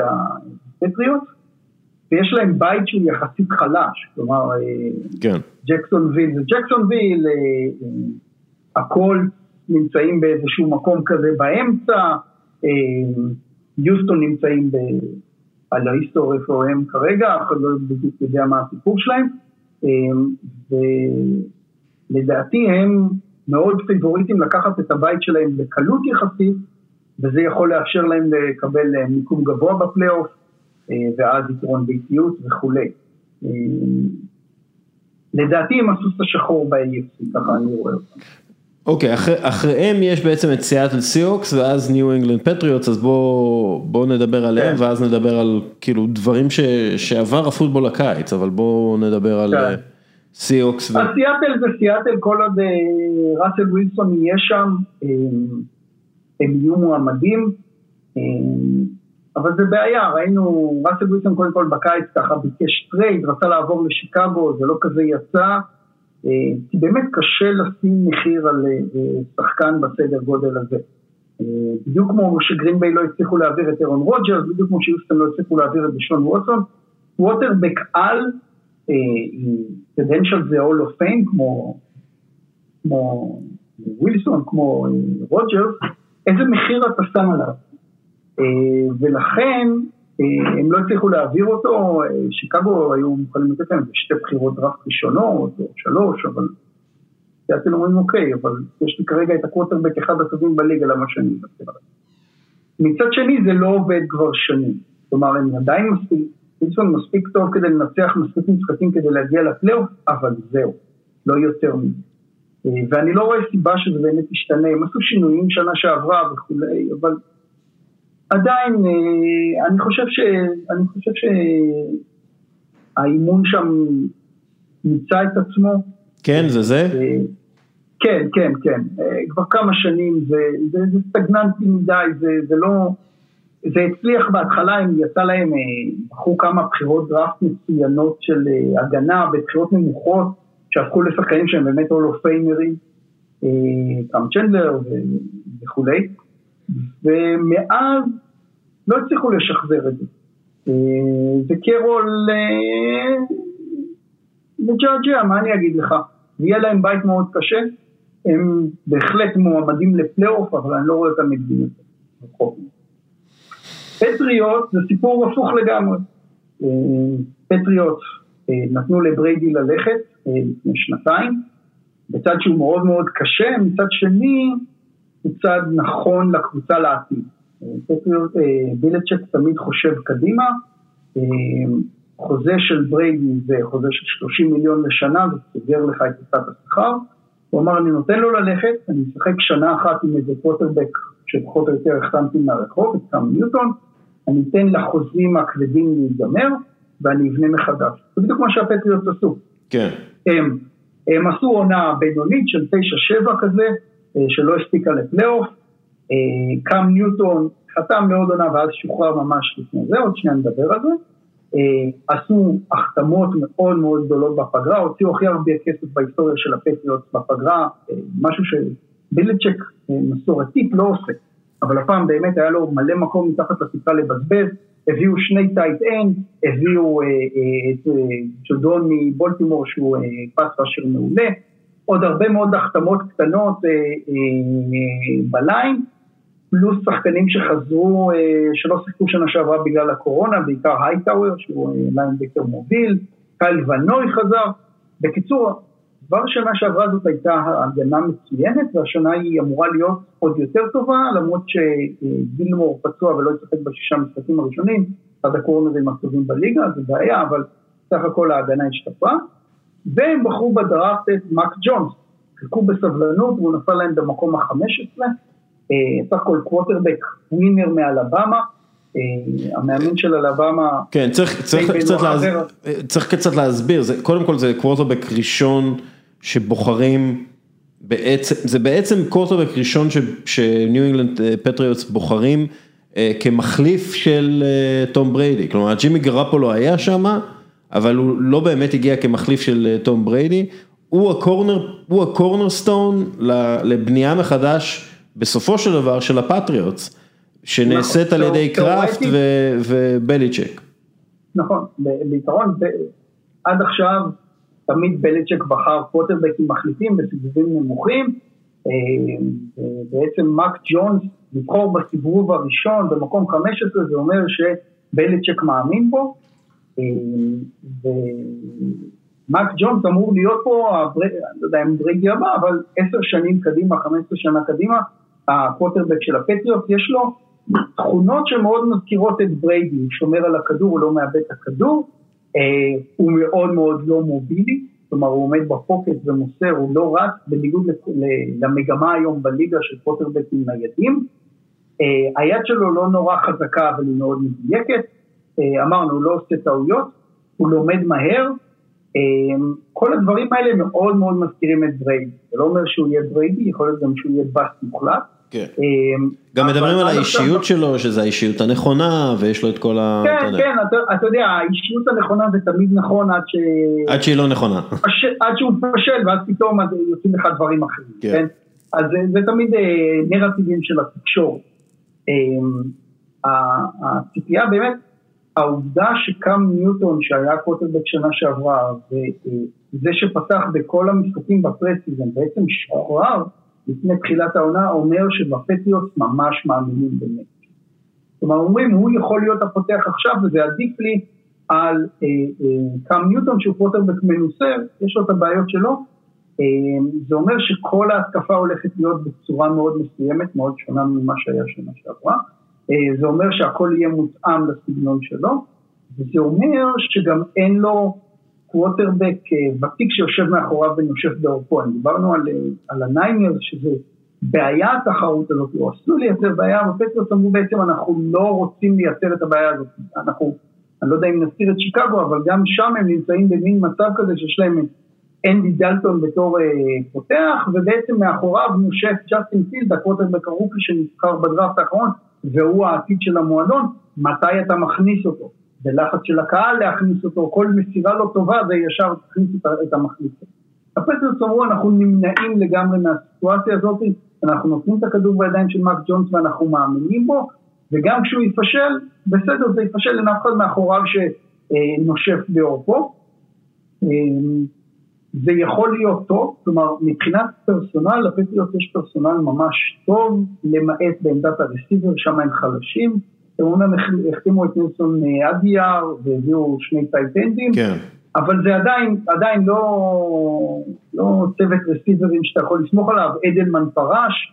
הפטריוט, ויש להם בית שהוא יחסית חלש, כלומר כן. ג'קסונוויל זה ג'קסונוויל, הכל נמצאים באיזשהו מקום כזה באמצע, יוסטון נמצאים ב... על ההיסטור איפה הם כרגע, אף אחד לא בדיוק יודע מה הסיפור שלהם, ולדעתי הם מאוד פיבוריטים לקחת את הבית שלהם בקלות יחסית, וזה יכול לאפשר להם לקבל מיקום גבוה בפלייאוף, ואז יתרון ביתיות וכולי. לדעתי הם הסוס השחור ב-AFC, ככה אני רואה אותם. אוקיי, אחריהם יש בעצם את סיאטל סיהוקס ואז ניו אינגלנד פטריוטס, אז בואו נדבר עליהם ואז נדבר על כאילו דברים שעבר הפוטבול הקיץ, אבל בואו נדבר על סיהוקס. אז סיאטל זה סיאטל, כל עוד ראסל ווילסון יהיה שם, הם יהיו מועמדים, אבל זה בעיה, ראינו, ראסל ווילסון קודם כל בקיץ ככה ביקש trade, רצה לעבור לשיקגו, זה לא כזה יצא. כי באמת קשה לשים מחיר על שחקן בסדר גודל הזה. בדיוק כמו שגרינביי לא הצליחו להעביר את ארון רוג'רס, בדיוק כמו שיוסטון לא הצליחו להעביר את דשון ווטסון, קווטרבק על, credentials זה Hall of Fame, כמו ווילסון, כמו רוג'רס, איזה מחיר אתה שם עליו? ולכן, הם לא הצליחו להעביר אותו, שיקגו היו מוכנים לתת להם שתי בחירות דראפט ראשונות, או שלוש, אבל אתם אומרים אוקיי, אבל יש לי כרגע את הקווטרבק אחד הטובים בליגה, למה שאני אוותר עליו. מצד שני זה לא עובד כבר שנים, כלומר הם עדיין מספיק, ווילסון מספיק טוב כדי לנצח מספיק משחקים כדי להגיע לפלייאוף, אבל זהו, לא יותר מזה. ואני לא רואה סיבה שזה באמת ישתנה, הם עשו שינויים שנה שעברה וכולי, אבל עדיין, אני חושב ש... אני חושב שהאימון שם נמצא את עצמו. כן, זה זה? כן, כן, כן. כבר כמה שנים זה, זה, זה סטגננטי מדי, זה, זה לא... זה הצליח בהתחלה, הם יצא להם, בחרו כמה בחירות דראפט מצוינות של הגנה בבחירות נמוכות, שהפכו לשחקנים שהם באמת הולופיינרים, טראם צ'נדלר וכולי. ומאז לא הצליחו לשחזר את זה. זה קרול לג'אג'ה, מה אני אגיד לך? יהיה להם בית מאוד קשה, הם בהחלט מועמדים לפלייאוף, אבל אני לא רואה אותם יותר. פטריוט זה סיפור הפוך לגמרי. פטריוט נתנו לבריידי ללכת לפני שנתיים, בצד שהוא מאוד מאוד קשה, מצד שני הוא צד נכון לקבוצה לעתיד. בילצ'ק תמיד חושב קדימה, חוזה של בריידי זה חוזה של 30 מיליון לשנה, זה סוגר לך את קצת השכר. הוא אמר, אני נותן לו ללכת, אני משחק שנה אחת עם איזה פוטרבק שפחות או יותר החתמתי מהרחוב, את קאם ניוטון, אני אתן לחוזים הכבדים להיגמר, ואני אבנה מחדש. זה בדיוק מה שהפטריוט עשו. כן. הם, הם עשו עונה בינונית של 9-7 כזה, שלא הספיקה לפלייאוף, קאם ניוטון חתם לעוד עונה ואז שוחרר ממש לפני זה, עוד שנייה נדבר על זה. עשו החתמות מאוד מאוד גדולות בפגרה, הוציאו הכי הרבה כסף בהיסטוריה של הפטריוט בפגרה, משהו שבילצ'ק מסורתית לא עושה, אבל הפעם באמת היה לו מלא מקום מתחת לספרה לבזבז, הביאו שני tight end, הביאו את ג'ודון מבולטימור שהוא pass rusher מעולה, עוד הרבה מאוד החתמות קטנות ב line, פלוס שחקנים שחזרו, שלא שיחקו שנה שעברה בגלל הקורונה, בעיקר הייטאואר שהוא linebacker מוביל, קייל ונוי חזר. בקיצור, כבר שנה שעברה זאת הייתה הגנה מצוינת והשנה היא אמורה להיות עוד יותר טובה למרות שגילמור פצוע ולא ישחק בשישה משחקים הראשונים, אחד הקורנרים הטובים בליגה, זה בעיה, אבל סך הכל ההגנה השתפרה. והם בחרו בדראפט את מאק ג'ונס, חיכו בסבלנות והוא נפל להם במקום ה-15, סך הכל קווטרבק winner מאלבמה. המאמן של אלבמה, כן צריך צריך קצת להסביר, קודם כל זה קווטרבק ראשון שבוחרים, בעצם זה בעצם קווטרבק ראשון שניו אינגלנד פטריוטס בוחרים כמחליף של תום בריידי, כלומר ג'ימי גרפולו היה שם, אבל הוא לא באמת הגיע כמחליף של תום בריידי, הוא ה corner, הוא ה cornerstone לבנייה מחדש בסופו של דבר של הפטריוטס. שנעשית על ידי קראפט ובליצ'ק. נכון, בעיקרון עד עכשיו תמיד בליצ'ק בחר קווטרבקים מחליפים בסיבובים נמוכים, בעצם מאק ג'ונס לבחור בסיבוב הראשון במקום 15 זה אומר שבליצ'ק מאמין בו, ומאק ג'ונס אמור להיות פה, אני לא יודע אם בריידי הבא, אבל עשר שנים קדימה, 15 שנה קדימה, הקווטרבק של הפטריוט יש לו תכונות שמאוד מזכירות את בריידי, הוא שומר על הכדור, הוא לא מאבד את הכדור, אה, הוא מאוד מאוד לא mobile, כלומר הוא עומד ב pocket ומוסר, הוא לא רץ, בניגוד למגמה היום בליגה של קוורטרבקים ניידים. אה, היד שלו לא נורא חזקה אבל היא מאוד מדויקת, אה, אמרנו הוא לא עושה טעויות, הוא לומד מהר, כל הדברים האלה מאוד מאוד מזכירים את בריידי, זה לא אומר שהוא יהיה בריידי, יכול להיות גם שהוא יהיה bust מוחלט. כן. אמ, גם מדברים על האישיות שלו, שזה האישיות הנכונה, ויש לו את כל ה... כן, כן, אתה יודע, האישיות הנכונה זה תמיד נכון עד ש... עד שהיא לא נכונה. עד שהוא מפשל, ואז פתאום יוצאים לך דברים אחרים, כן? כן? אז זה תמיד אה, נרטיבים של התקשורת. אמ, הציפייה באמת, העובדה שקם ניוטון שהיה קוטרבק שנה שעברה, וזה שפתח בכל המשחקים בפרסיזם, בעצם שוחרר, לפני תחילת העונה אומר שבפטריוט ממש מאמינים באמת. כלומר אומרים הוא יכול להיות הפותח עכשיו וזה עדיף לי על אה, אה, קאם ניוטון שהוא קוורטרבק מנוסה, יש לו את הבעיות שלו, אה, זה אומר שכל ההתקפה הולכת להיות בצורה מאוד מסוימת, מאוד שונה ממה שהיה שנה שעברה, אה, זה אומר שהכל יהיה מותאם לסגנון שלו, וזה אומר שגם אין לו קוורטרבק אה, ותיק שיושב מאחוריו ונושף בעורפו, דיברנו על, אה, על הניינרס שזה בעיה התחרות הזאת, או עשויה לייצר בעיה, ופטריוטס אמרו בעצם אנחנו לא רוצים לייצר את הבעיה הזאת, אנחנו, אני לא יודע אם נזכיר את שיקגו, אבל גם שם הם נמצאים במין מצב כזה שיש להם אנדי דלטון בתור אה, פותח, ובעצם מאחוריו נושף ג'סטין פילדס, הקוורטרבק הרוקי שנבחר בדראפט האחרון, והוא העתיד של המועדון, מתי אתה מכניס אותו? בלחץ של הקהל להכניס אותו, כל מסירה לא טובה זה ישר תכניס את המחליף. הפטריוטס אמרו אנחנו נמנעים לגמרי מהסיטואציה הזאת, אנחנו נותנים את הכדור בידיים של מאק ג'ונס ואנחנו מאמינים בו, וגם כשהוא יפשל, בסדר זה יפשל, אין אף אחד מאחוריו שנושף בעורפו. זה יכול להיות טוב, כלומר מבחינת פרסונל, לפטריוט יש פרסונל ממש טוב, למעט בעמדת הרסיבר, שם הם חלשים. הם אומנם החתימו את נילסון אה, אדיאר והביאו שני טייטנדים, כן. אבל זה עדיין, עדיין לא, לא צוות רסיברים שאתה יכול לסמוך עליו, אדלמן פרש,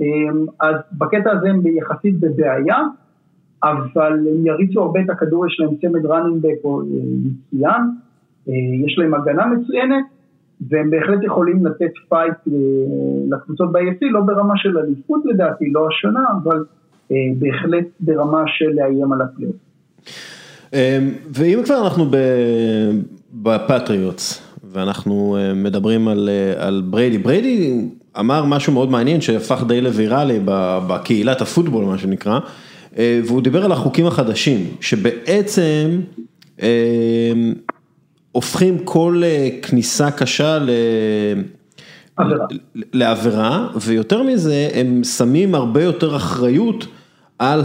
אמ, אז בקטע הזה הם יחסית בבעיה, אבל הם יריצו הרבה את הכדור, יש להם צמד running back אה, מצוין, אה, יש להם הגנה מצוינת, והם בהחלט יכולים לתת fight לקבוצות ב-AFC, לא ברמה של אליפות לדעתי, לא השנה, אבל בהחלט ברמה של לאיים על הפלייאוף. אמ, ואם כבר אנחנו בפטריוטס, ואנחנו אה, מדברים על, אה, על בריידי, בריידי אמר משהו מאוד מעניין שהפך די לוויראלי בקהילת הפוטבול מה שנקרא, והוא דיבר על החוקים החדשים, שבעצם הופכים כל כניסה קשה ל... לעבירה, ויותר מזה, הם שמים הרבה יותר אחריות על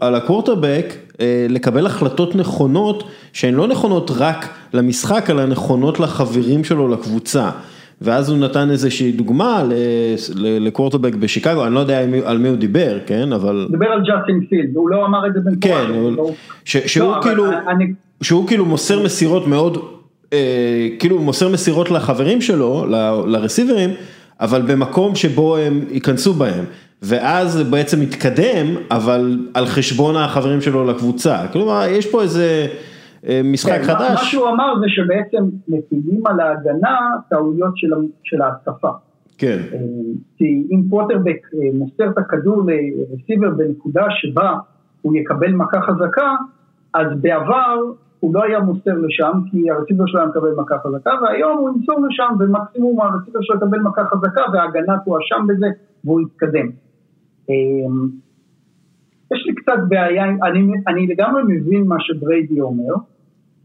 על הקוורטרבק אה, לקבל החלטות נכונות, שהן לא נכונות רק למשחק, אלא נכונות לחברים שלו, לקבוצה. ואז הוא נתן איזושהי דוגמה לקוורטרבק בשיקגו, אני לא יודע על מי הוא דיבר, כן, אבל... דיבר על ג'סטין פילד, הוא לא אמר את זה במפורש. כן, לא- שהוא לא, כאילו, שהוא כאילו מוסר מסירות מאוד, אה, כאילו מוסר מסירות לחברים שלו, לרסיברים, אבל במקום שבו הם ייכנסו בהם. ואז בעצם מתקדם, אבל על חשבון החברים שלו לקבוצה. כלומר, יש פה איזה אה, משחק כן, חדש. מה שהוא אמר זה שבעצם מפילים על ההגנה טעויות של, של ההתקפה. כן. אה, כי אם פוטרבק אה, מוסר את הכדור לרסיבר בנקודה שבה הוא יקבל מכה חזקה, אז בעבר הוא לא היה מוסר לשם, כי הרסיבר שלו היה מקבל מכה חזקה, והיום הוא ימסור לשם, ומקסימום הרסיבר שלו יקבל מכה חזקה, וההגנה תואשם בזה, והוא יתקדם. אמ, יש לי קצת בעיה, אני, אני לגמרי מבין מה שבריידי אומר.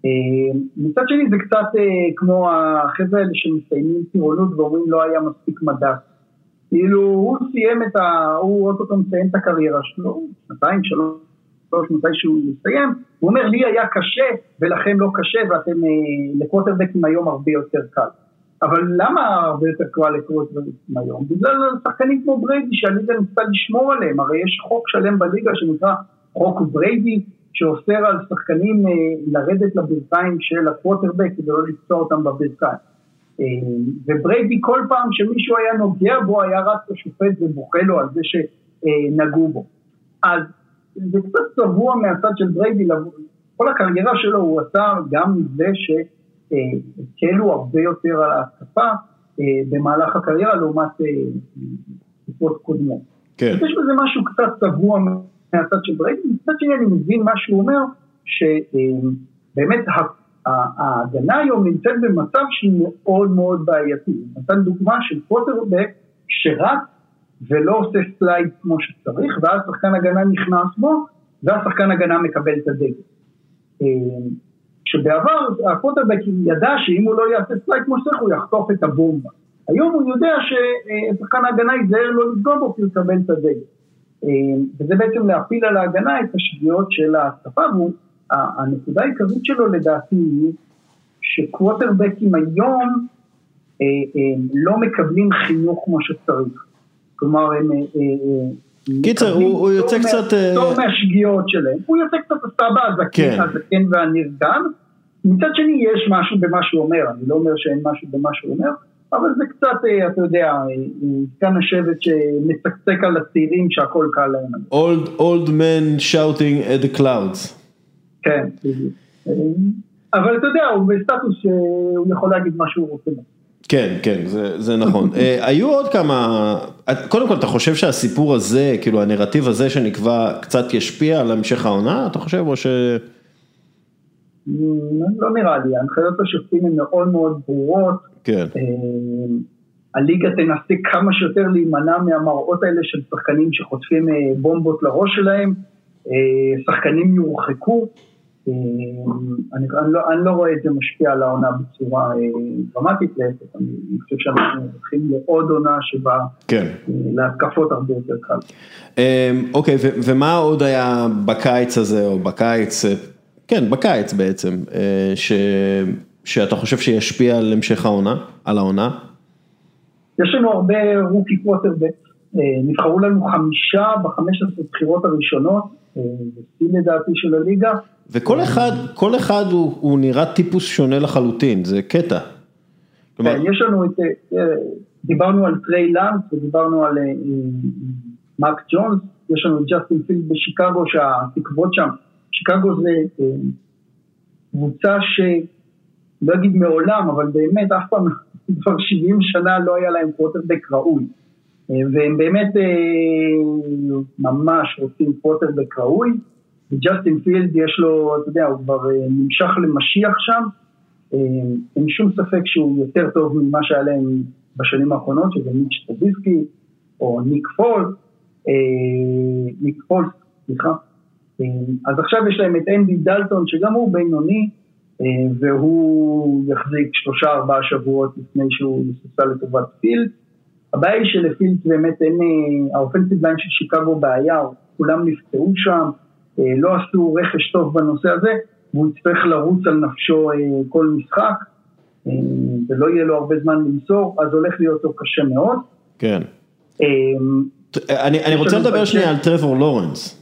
אמ, מצד שני זה קצת אה, כמו החבר'ה האלה שמסיימים טירונות ואומרים לא היה מספיק מדע. כאילו הוא סיים את ה... הוא אוטוטו מסיים את הקריירה שלו, שנתיים, שלוש, מתי שהוא יסיים, הוא אומר לי היה קשה ולכם לא קשה ואתם אה, לקווטרבקים היום הרבה יותר קל. אבל למה הרבה יותר קל לקרות היום? בגלל שחקנים כמו בריידי שהליגה ניסתה לשמור עליהם, הרי יש חוק שלם בליגה שנקרא חוק בריידי שאוסר על שחקנים אה, לרדת לברכיים של הקוורטרבק כדי לא לפצוע אותם בברכיים. אה, ובריידי כל פעם שמישהו היה נוגע בו היה רץ לשופט ובוכה לו על זה שנגעו בו. אז זה קצת צבוע מהצד של בריידי, כל הקריירה שלו הוא עשה גם מזה ש... הקלו הרבה יותר על ההתקפה אה, במהלך הקריירה לעומת אה, תקופות קודמות. כן. יש בזה משהו קצת צבוע מהצד של בריידי, מצד שני אני מבין מה שהוא אומר, שבאמת אה, ההגנה היום נמצאת במצב שהיא מאוד מאוד בעייתי. נתן דוגמה של קוורטרבק שרץ ולא עושה slide כמו שצריך, ואז שחקן הגנה נכנס בו, ואז שחקן הגנה מקבל את הדגל. שבעבר הקווטרבק ידע שאם הוא לא יעשה סלייק כמו שצריך הוא יחטוף את הבומבה. היום הוא יודע ששחקן ההגנה ייזהר לא לפגוע בו כי הוא יקבל את הדגל. אה, וזה בעצם להפיל על ההגנה את השגיאות של ההתקפה, והנקודה העיקרית שלו לדעתי היא שקווטרבקים היום אה, אה, לא מקבלים חינוך כמו שצריך. כלומר הם... קיצר, הוא יוצא קצת... טוב מהשגיאות שלהם, הוא יוצא קצת הסבא הזקן כן. והנרגן, מצד שני יש משהו במה שהוא אומר, אני לא אומר שאין משהו במה שהוא אומר, אבל זה קצת, אה, אתה יודע, כאן השבט שמצקצק על הצעירים שהכל קל להם. Old, old man shouting at the clouds. כן. אה, אבל אתה יודע, הוא בסטטוס שהוא יכול להגיד מה שהוא רוצה. כן, כן, זה, זה נכון. uh, היו עוד כמה, קודם כל אתה חושב שהסיפור הזה, כאילו הנרטיב הזה שנקבע קצת ישפיע על המשך העונה, אתה חושב, או ש... לא נראה לי, ההנחיות השופטים הן מאוד מאוד ברורות. כן. אה, הליגה תנסה כמה שיותר להימנע מהמראות האלה של שחקנים שחוטפים אה, בומבות לראש שלהם, אה, שחקנים יורחקו. אני, אני, לא, אני לא רואה את זה משפיע על העונה בצורה דרמטית, להפך, אני חושב שאנחנו הולכים לעוד עונה שבה כן. להתקפות הרבה יותר קל. אוקיי, ומה עוד היה בקיץ הזה, או בקיץ כן, בקיץ בעצם, אה, ש... שאתה חושב שישפיע על המשך העונה, על העונה? יש לנו הרבה רוקי קווטרבק, אה, נבחרו לנו חמישה בחמש עשרה בחירות הראשונות, אה, לדעתי של הליגה. וכל אחד, כל אחד הוא, הוא נראה טיפוס שונה לחלוטין, זה קטע. כלומר... יש לנו את, דיברנו על טריי לאנס ודיברנו על מאק ג'ונס, יש לנו את ג'סטין פילדס בשיקגו שהתקוות שם שיקגו זה אה, קבוצה שלא אגיד מעולם, אבל באמת אף פעם, כבר 70 שנה לא היה להם קוורטרבק ראוי. אה, והם באמת אה, ממש רוצים קוורטרבק ראוי. וג'סטין פילדס יש לו, אתה יודע, הוא כבר נמשל למשיח שם. אין שום ספק שהוא יותר טוב ממה שהיה להם בשנים האחרונות, שזה מיץ' טרוביסקי או ניק פולס, ניק פולס, סליחה. אז עכשיו יש להם את אנדי דלטון שגם הוא בינוני אה, והוא יחזיק שלושה ארבעה שבועות לפני שהוא יסופסל לטובת פילדס. הבעיה היא שלפילדס באמת אין, אה, ה offensive line של שיקגו בעיה, כולם נפצעו שם, אה, לא עשו רכש טוב בנושא הזה והוא יצטרך לרוץ על נפשו כל משחק ולא יהיה לו הרבה זמן למסור, אז הולך להיות לו קשה מאוד. כן. אה, אני, אני רוצה לדבר שנייה על טרוור לורנס.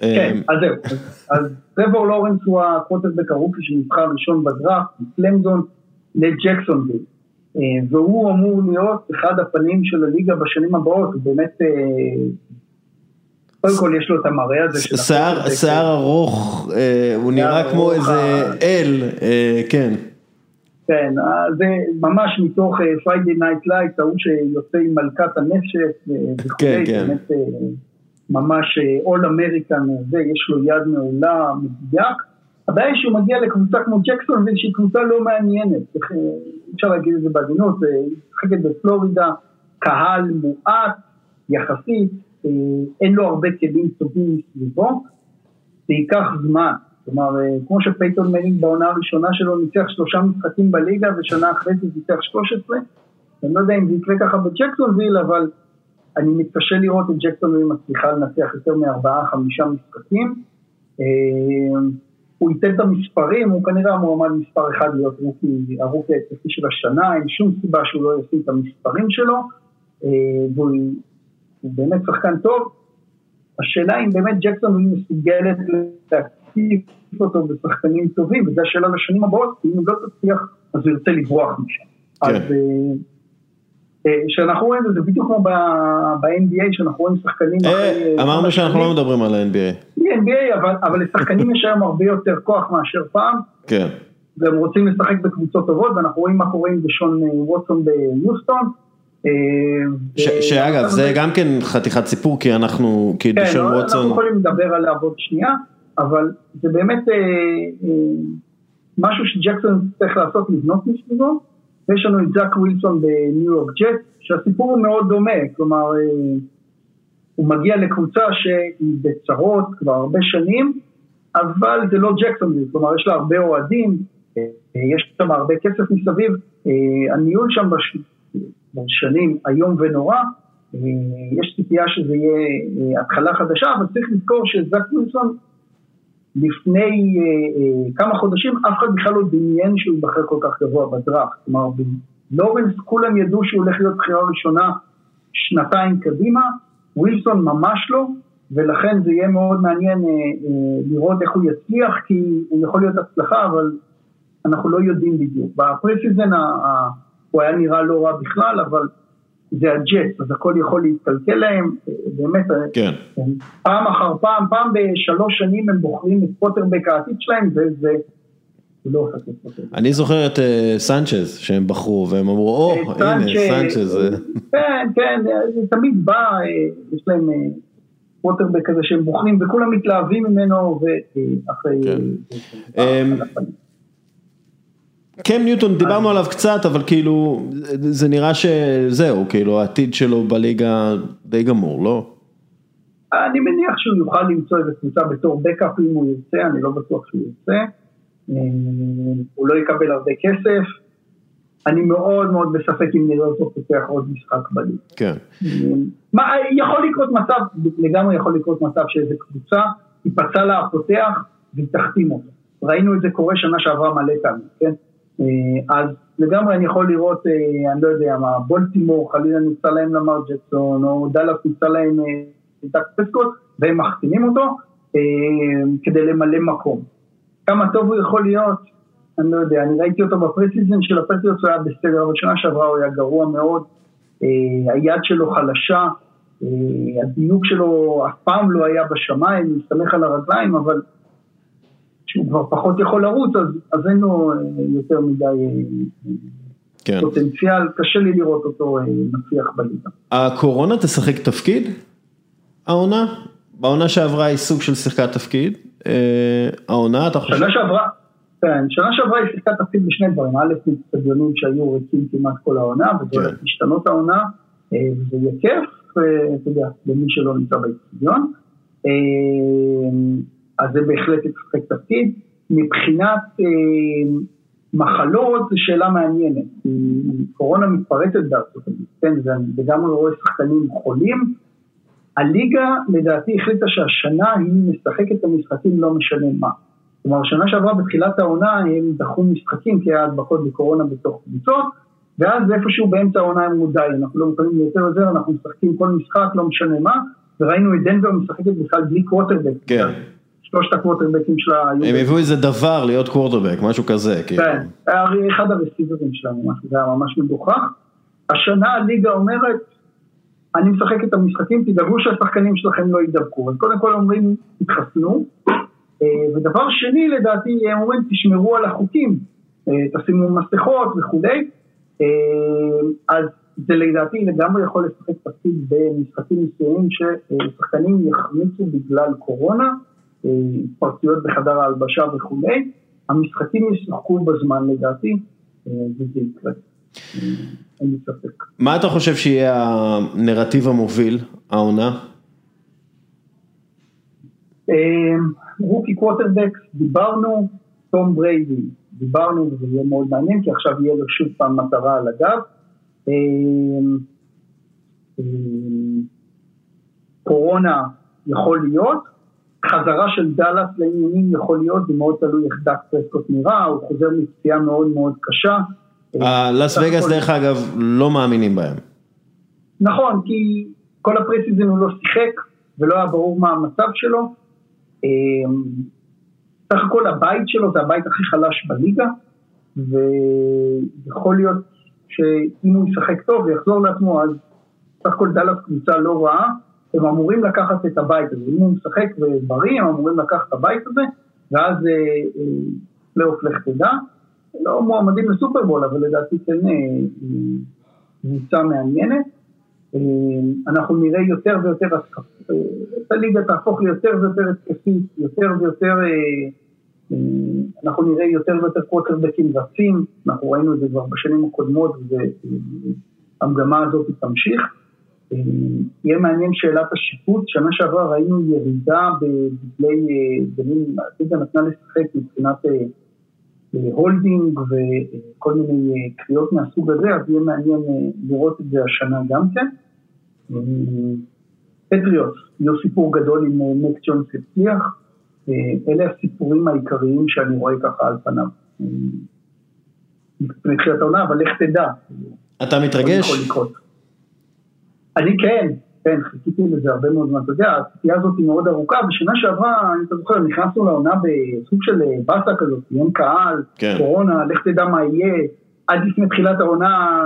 כן, אז זהו, אז טרוור לורנס הוא הקוורטרבק הרוקי שנבחר ראשון בדראפט, מקלמסון לג'קסונוויל. והוא אמור להיות אחד הפנים של הליגה בשנים הבאות, הוא באמת קודם כל יש לו את המראה הזה של... שיער ארוך, אה, הוא נראה כמו איזה אל, אה, כן. כן, זה ממש מתוך Friday Night Lights, ההוא שיוצא עם מלכת הנשק וכו', כן, כן. באמת ממש all American, יש לו יד מעולה, מדויק. הבעיה היא שהוא מגיע לקבוצה כמו ג'קסונוויל, שהיא קבוצה לא מעניינת, אפשר להגיד את זה בעדינות, היא משחקת בפלורידה, קהל מועט יחסית, אה, אין לו הרבה כלים טובים מסביבו, זה ייקח זמן. כלומר, אה, כמו שפייתון מנינג בעונה הראשונה שלו ניצח שלושה משחקים בליגה ושנה אחרי זה ניצח 13, אני לא יודע אם זה יקרה ככה בג'קסונוויל, אבל אני מתקשה לראות את ג'קסונוויל מצליחה לנצח יותר מארבעה, חמישה משחקים. אה, הוא ייתן את המספרים, הוא כנראה מועמד מספר אחד להיות רוקי, הרוקי ההתקפי של השנה, אין שום סיבה שהוא לא ישים את המספרים שלו, והוא הוא באמת שחקן טוב, השאלה אם באמת ג'קסון היא מסוגלת להציף אותו בשחקנים טובים, וזו השאלה לשנים הבאות, כי אם הוא לא תצליח, אז הוא ירצה לברוח משם. כן. אז אה, אה, רואים את זה, בדיוק כמו ב-NBA, שאנחנו רואים שחקנים... אה, אמרנו שאנחנו לא מדברים על ה-NBA. NBA, אבל לשחקנים יש היום הרבה יותר כוח מאשר פעם. כן. והם רוצים לשחק בקבוצות טובות, ואנחנו רואים מה קורה עם בשון ווטסון ביוסטון. שאגב, זה גם כן חתיכת סיפור, כי אנחנו, כי כן, דשון ווטסון... אנחנו יכולים לדבר עליו עוד שנייה, אבל זה באמת אה, אה, משהו שג'קסון צריך לעשות, לבנות מסביבו, ויש לנו את זאק ווילסון בניו יורק ג'ט, שהסיפור הוא מאוד דומה, כלומר, אה, הוא מגיע לקבוצה שהיא בצרות כבר הרבה שנים, אבל זה לא ג'קסון, כלומר יש לה הרבה אוהדים, יש שם הרבה כסף מסביב, הניהול שם שנים איום ונורא, אה, יש ציפייה שזה יהיה אה, התחלה חדשה, אבל צריך לזכור שזאק ווילסון לפני אה, כמה חודשים אף אחד בכלל לא דמיין שהוא ייבחר כל כך גבוה בדראפט, כלומר בלורנס כולם ידעו שהוא הולך להיות בחירה ראשונה שנתיים קדימה, ווילסון ממש לא, ולכן זה יהיה מאוד מעניין לראות איך הוא יצליח, כי הוא יכול להיות הצלחה, אבל אנחנו לא יודעים בדיוק. ב preseason הוא היה נראה לא רע בכלל, אבל זה הג'טס, אז הכל יכול להתקלקל להם, באמת, כן. פעם אחר פעם, פעם בשלוש שנים הם בוחרים את קוורטרבק העתיד שלהם, וזה... לא אני זוכר את אה, סנצ'ז שהם בחרו והם אמרו, או, אה, הנה, סנצ'ז. כן, כן, זה תמיד בא, אה, יש להם קוורטרבק כזה שהם בוחרים וכולם מתלהבים ממנו ואחרי... קם ניוטון דיברנו עליו קצת אבל כאילו זה נראה שזהו כאילו העתיד שלו בליגה די גמור לא? אני מניח שהוא יוכל למצוא איזה קבוצה בתור בקאפ אם הוא ירצה, אני לא בטוח שהוא ירצה. אה, הוא לא יקבל הרבה כסף. אני מאוד מאוד בספק אם נראה אותו פותח עוד משחק בליגה. כן. אה, מה, יכול לקרות מצב, לגמרי יכול לקרות מצב שאיזה קבוצה תיפצע לה הפותח והיא תחתים אותו. ראינו את זה קורה שנה שעברה מלא פעמים, כן? אה, אז לגמרי אני יכול לראות, אה, אני לא יודע מה, בולטימור חלילה נפצע להם למאר ג'קסון, או דאלאס נפצע להם את אה, פרסקוט, והם מחתימים אותו כדי למלא מקום. כמה טוב הוא יכול להיות, אני לא יודע, אני ראיתי אותו ב-preseason של ה-preseason, הוא היה בסדר, אבל שנה שעברה הוא היה גרוע מאוד, היד שלו חלשה, הדיוק שלו אף פעם לא היה בשמיים, הוא מסתמך על הרגליים, אבל שהוא כבר פחות יכול לרוץ, אז, אז אין לו אה, יותר מדי אה, כן. פוטנציאל, קשה לי לראות אותו אה, מצליח בליגה. הקורונה תשחק תפקיד? העונה? בעונה שעברה היא סוג של שיחקת תפקיד. העונה, אתה חושב? שנה שעברה, כן, שנה שעברה היא שיחקה תפקיד בשני דברים, א', מצטדיונים שהיו ריקים כמעט כל העונה, וזה כן. משתנות העונה, וזה יהיה כיף, אתה יודע, למי שלא נמצא באצטדיון. אז זה בהחלט ישחק תפקיד. מבחינת אה, מחלות זו שאלה מעניינת. קורונה מתפרצת בארצות הברית, כן, וגם רואה שחקנים חולים. הליגה לדעתי החליטה שהשנה היא משחקת את המשחקים לא משנה מה. כלומר, שנה שעברה בתחילת העונה הם דחו משחקים כי היה הדבקות בקורונה בתוך קבוצות, ואז איפשהו באמצע העונה הם מודעי, אנחנו לא מוכנים ליותר יותר, אנחנו משחקים כל משחק, לא משנה מה, וראינו את דנבר משחקת בכלל בלי קווטרבק. כן. שלושת הקווטרבקים שלה הם הביאו איזה דבר להיות קווטרבק, משהו כזה, כאילו. כן, אחד הרסיברים שלנו, זה היה ממש מגוחך. השנה הליגה אומרת, אני משחק את המשחקים, תדאגו שהשחקנים שלכם לא יידבקו. אז קודם כל אומרים, תתחסנו, אה, ודבר שני לדעתי, הם אומרים, תשמרו על החוקים, אה, תשימו מסכות וכולי. אה, אז זה לדעתי לגמרי יכול לשחק תפקיד במשחקים מסוימים ששחקנים יחמיצו בגלל קורונה, התפרצויות בחדר ההלבשה וכולי. המשחקים ישחקו בזמן לדעתי, וזה יקרה. אין לי ספק. מה אתה חושב שיהיה הנרטיב המוביל, העונה? rookie quarterback, דיברנו, תום בריידי, דיברנו וזה יהיה מאוד מעניין כי עכשיו יהיה לו שוב פעם מטרה על הגב. קורונה יכול להיות, חזרה של דאלאס לעניינים יכול להיות, זה מאוד תלוי איך דאק פרסקוט נראה, הוא חוזר מפציעה מאוד מאוד קשה. לס וגאס דרך אגב לא מאמינים בהם. נכון, כי כל ה-preseason הוא לא שיחק ולא היה ברור מה המצב שלו. סך הכל הבית שלו זה הבית הכי חלש בליגה, ויכול להיות שאם הוא ישחק טוב ויחזור לעצמו, אז סך הכל דאלאס קבוצה לא רעה, הם אמורים לקחת את הבית הזה, אם הוא משחק ובריא, הם אמורים לקחת את הבית הזה, ואז פלייאוף לך תדע. לא מועמדים לסופרבול, אבל לדעתי כן קבוצה מעניינת. אנחנו נראה יותר ויותר, הליגה תהפוך ליותר ויותר התקפית, יותר ויותר, אנחנו נראה יותר ויותר קווטרבקים רצים, אנחנו ראינו את זה כבר בשנים הקודמות והמגמה הזאת תמשיך. יהיה מעניין שאלת השיפוט, שנה שעברה ראינו ירידה בדגלי, הליגה נתנה לשחק מבחינת holding וכל מיני קריאות מהסוג הזה, אז יהיה מעניין לראות את זה השנה גם כן. פטריוטס, יהיו סיפור גדול עם ג'ונס הצליח, אלה הסיפורים העיקריים שאני רואה ככה על פניו. מתחילת העונה, אבל לך תדע. אתה מתרגש? אני כן, כן, חיכיתי לזה הרבה מאוד זמן, אתה יודע, הציפייה הזאת היא מאוד ארוכה, בשנה שעברה, אם אתה זוכר, נכנסנו לעונה בסוג של באסה כזאת, אין קהל, כן. קורונה, לך תדע מה יהיה, עד לפני תחילת העונה,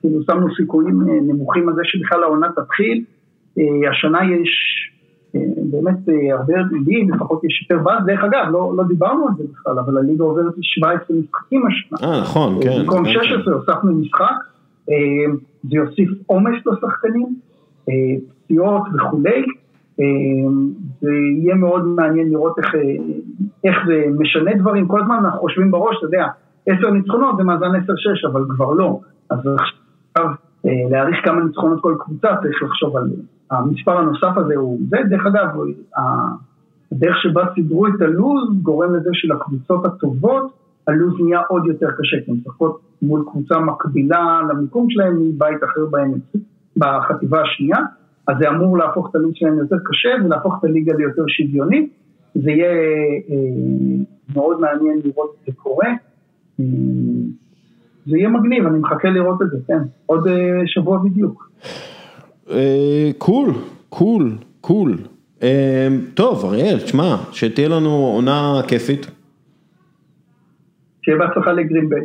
כאילו שמנו סיכויים נמוכים על זה שבכלל העונה תתחיל, השנה יש באמת הרבה, לי לפחות יש יותר באז, דרך אגב, לא, לא דיברנו על זה בכלל, אבל הליגה עוברת ל-17 משחקים השנה. אה, נכון, כן. במקום 16 הוספנו משחק, זה יוסיף עומס לשחקנים. פציעות וכולי, זה יהיה מאוד מעניין לראות איך, איך זה משנה דברים, כל הזמן אנחנו חושבים בראש, אתה יודע, עשר ניצחונות זה מאזן עשר שש, אבל כבר לא, אז עכשיו להעריך כמה ניצחונות כל קבוצה, צריך לחשוב על המספר הנוסף הזה, הוא זה, דרך אגב, הדרך שבה סידרו את הלוז גורם לזה שלקבוצות הטובות, הלוז נהיה עוד יותר קשה, כי הן משחקות מול קבוצה מקבילה למיקום שלהם מבית אחר בהם. בחטיבה השנייה, אז זה אמור להפוך את הליגה שלהם יותר קשה ולהפוך את הליגה ליותר שוויונית. זה יהיה אה, מאוד מעניין לראות את זה קורה. אה, זה יהיה מגניב, אני מחכה לראות את זה, כן. עוד אה, שבוע בדיוק. קול, קול, קול. טוב, אריאל, תשמע, שתהיה לנו עונה כיפית. שיהיה בהצלחה לגרין ביי.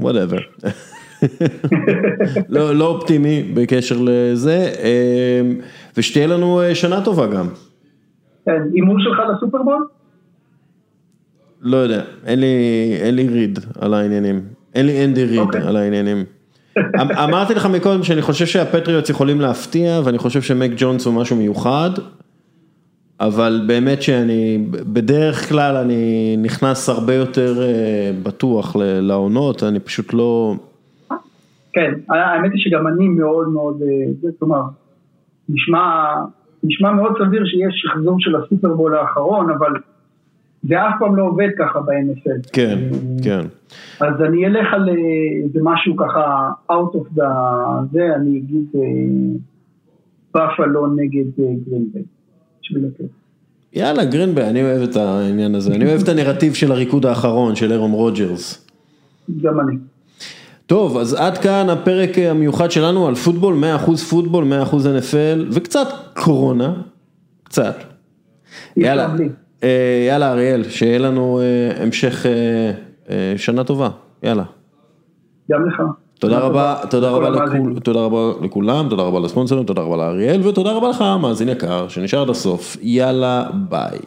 whatever. לא, לא אופטימי בקשר לזה, ושתהיה לנו שנה טובה גם. כן, הימור שלך לסופרבול? לא יודע, אין לי, אין לי read על העניינים, אין לי אנדי ריד okay. על העניינים. אמרתי לך מקודם שאני חושב שהפטריוטס יכולים להפתיע, ואני חושב שמאק ג'ונס הוא משהו מיוחד, אבל באמת שאני, בדרך כלל אני נכנס הרבה יותר בטוח לעונות, אני פשוט לא... כן, האמת היא שגם אני מאוד מאוד, זאת אומרת, נשמע, נשמע מאוד סביר שיש שחזור של הסופרבול האחרון, אבל זה אף פעם לא עובד ככה ב-NFL. כן, כן. אז אני אלך על איזה משהו ככה, out of the, זה, אני אגיד בפלו נגד גרינביי, בשביל הכיף. יאללה, גרינביי, אני אוהב את העניין הזה, אני אוהב את הנרטיב של הריקוד האחרון, של אירום רוג'רס. גם אני. טוב, אז עד כאן הפרק המיוחד שלנו על פוטבול, 100% פוטבול, 100% NFL וקצת קורונה, קצת. יאללה, אה, יאללה אריאל, שיהיה לנו אה, המשך אה, שנה טובה, יאללה. גם לך. תודה רבה, תודה רבה, לכול, תודה רבה לכולם, תודה רבה לספונסרים, תודה רבה לאריאל ותודה רבה לך, מאזין יקר, שנשאר עד הסוף, יאללה ביי.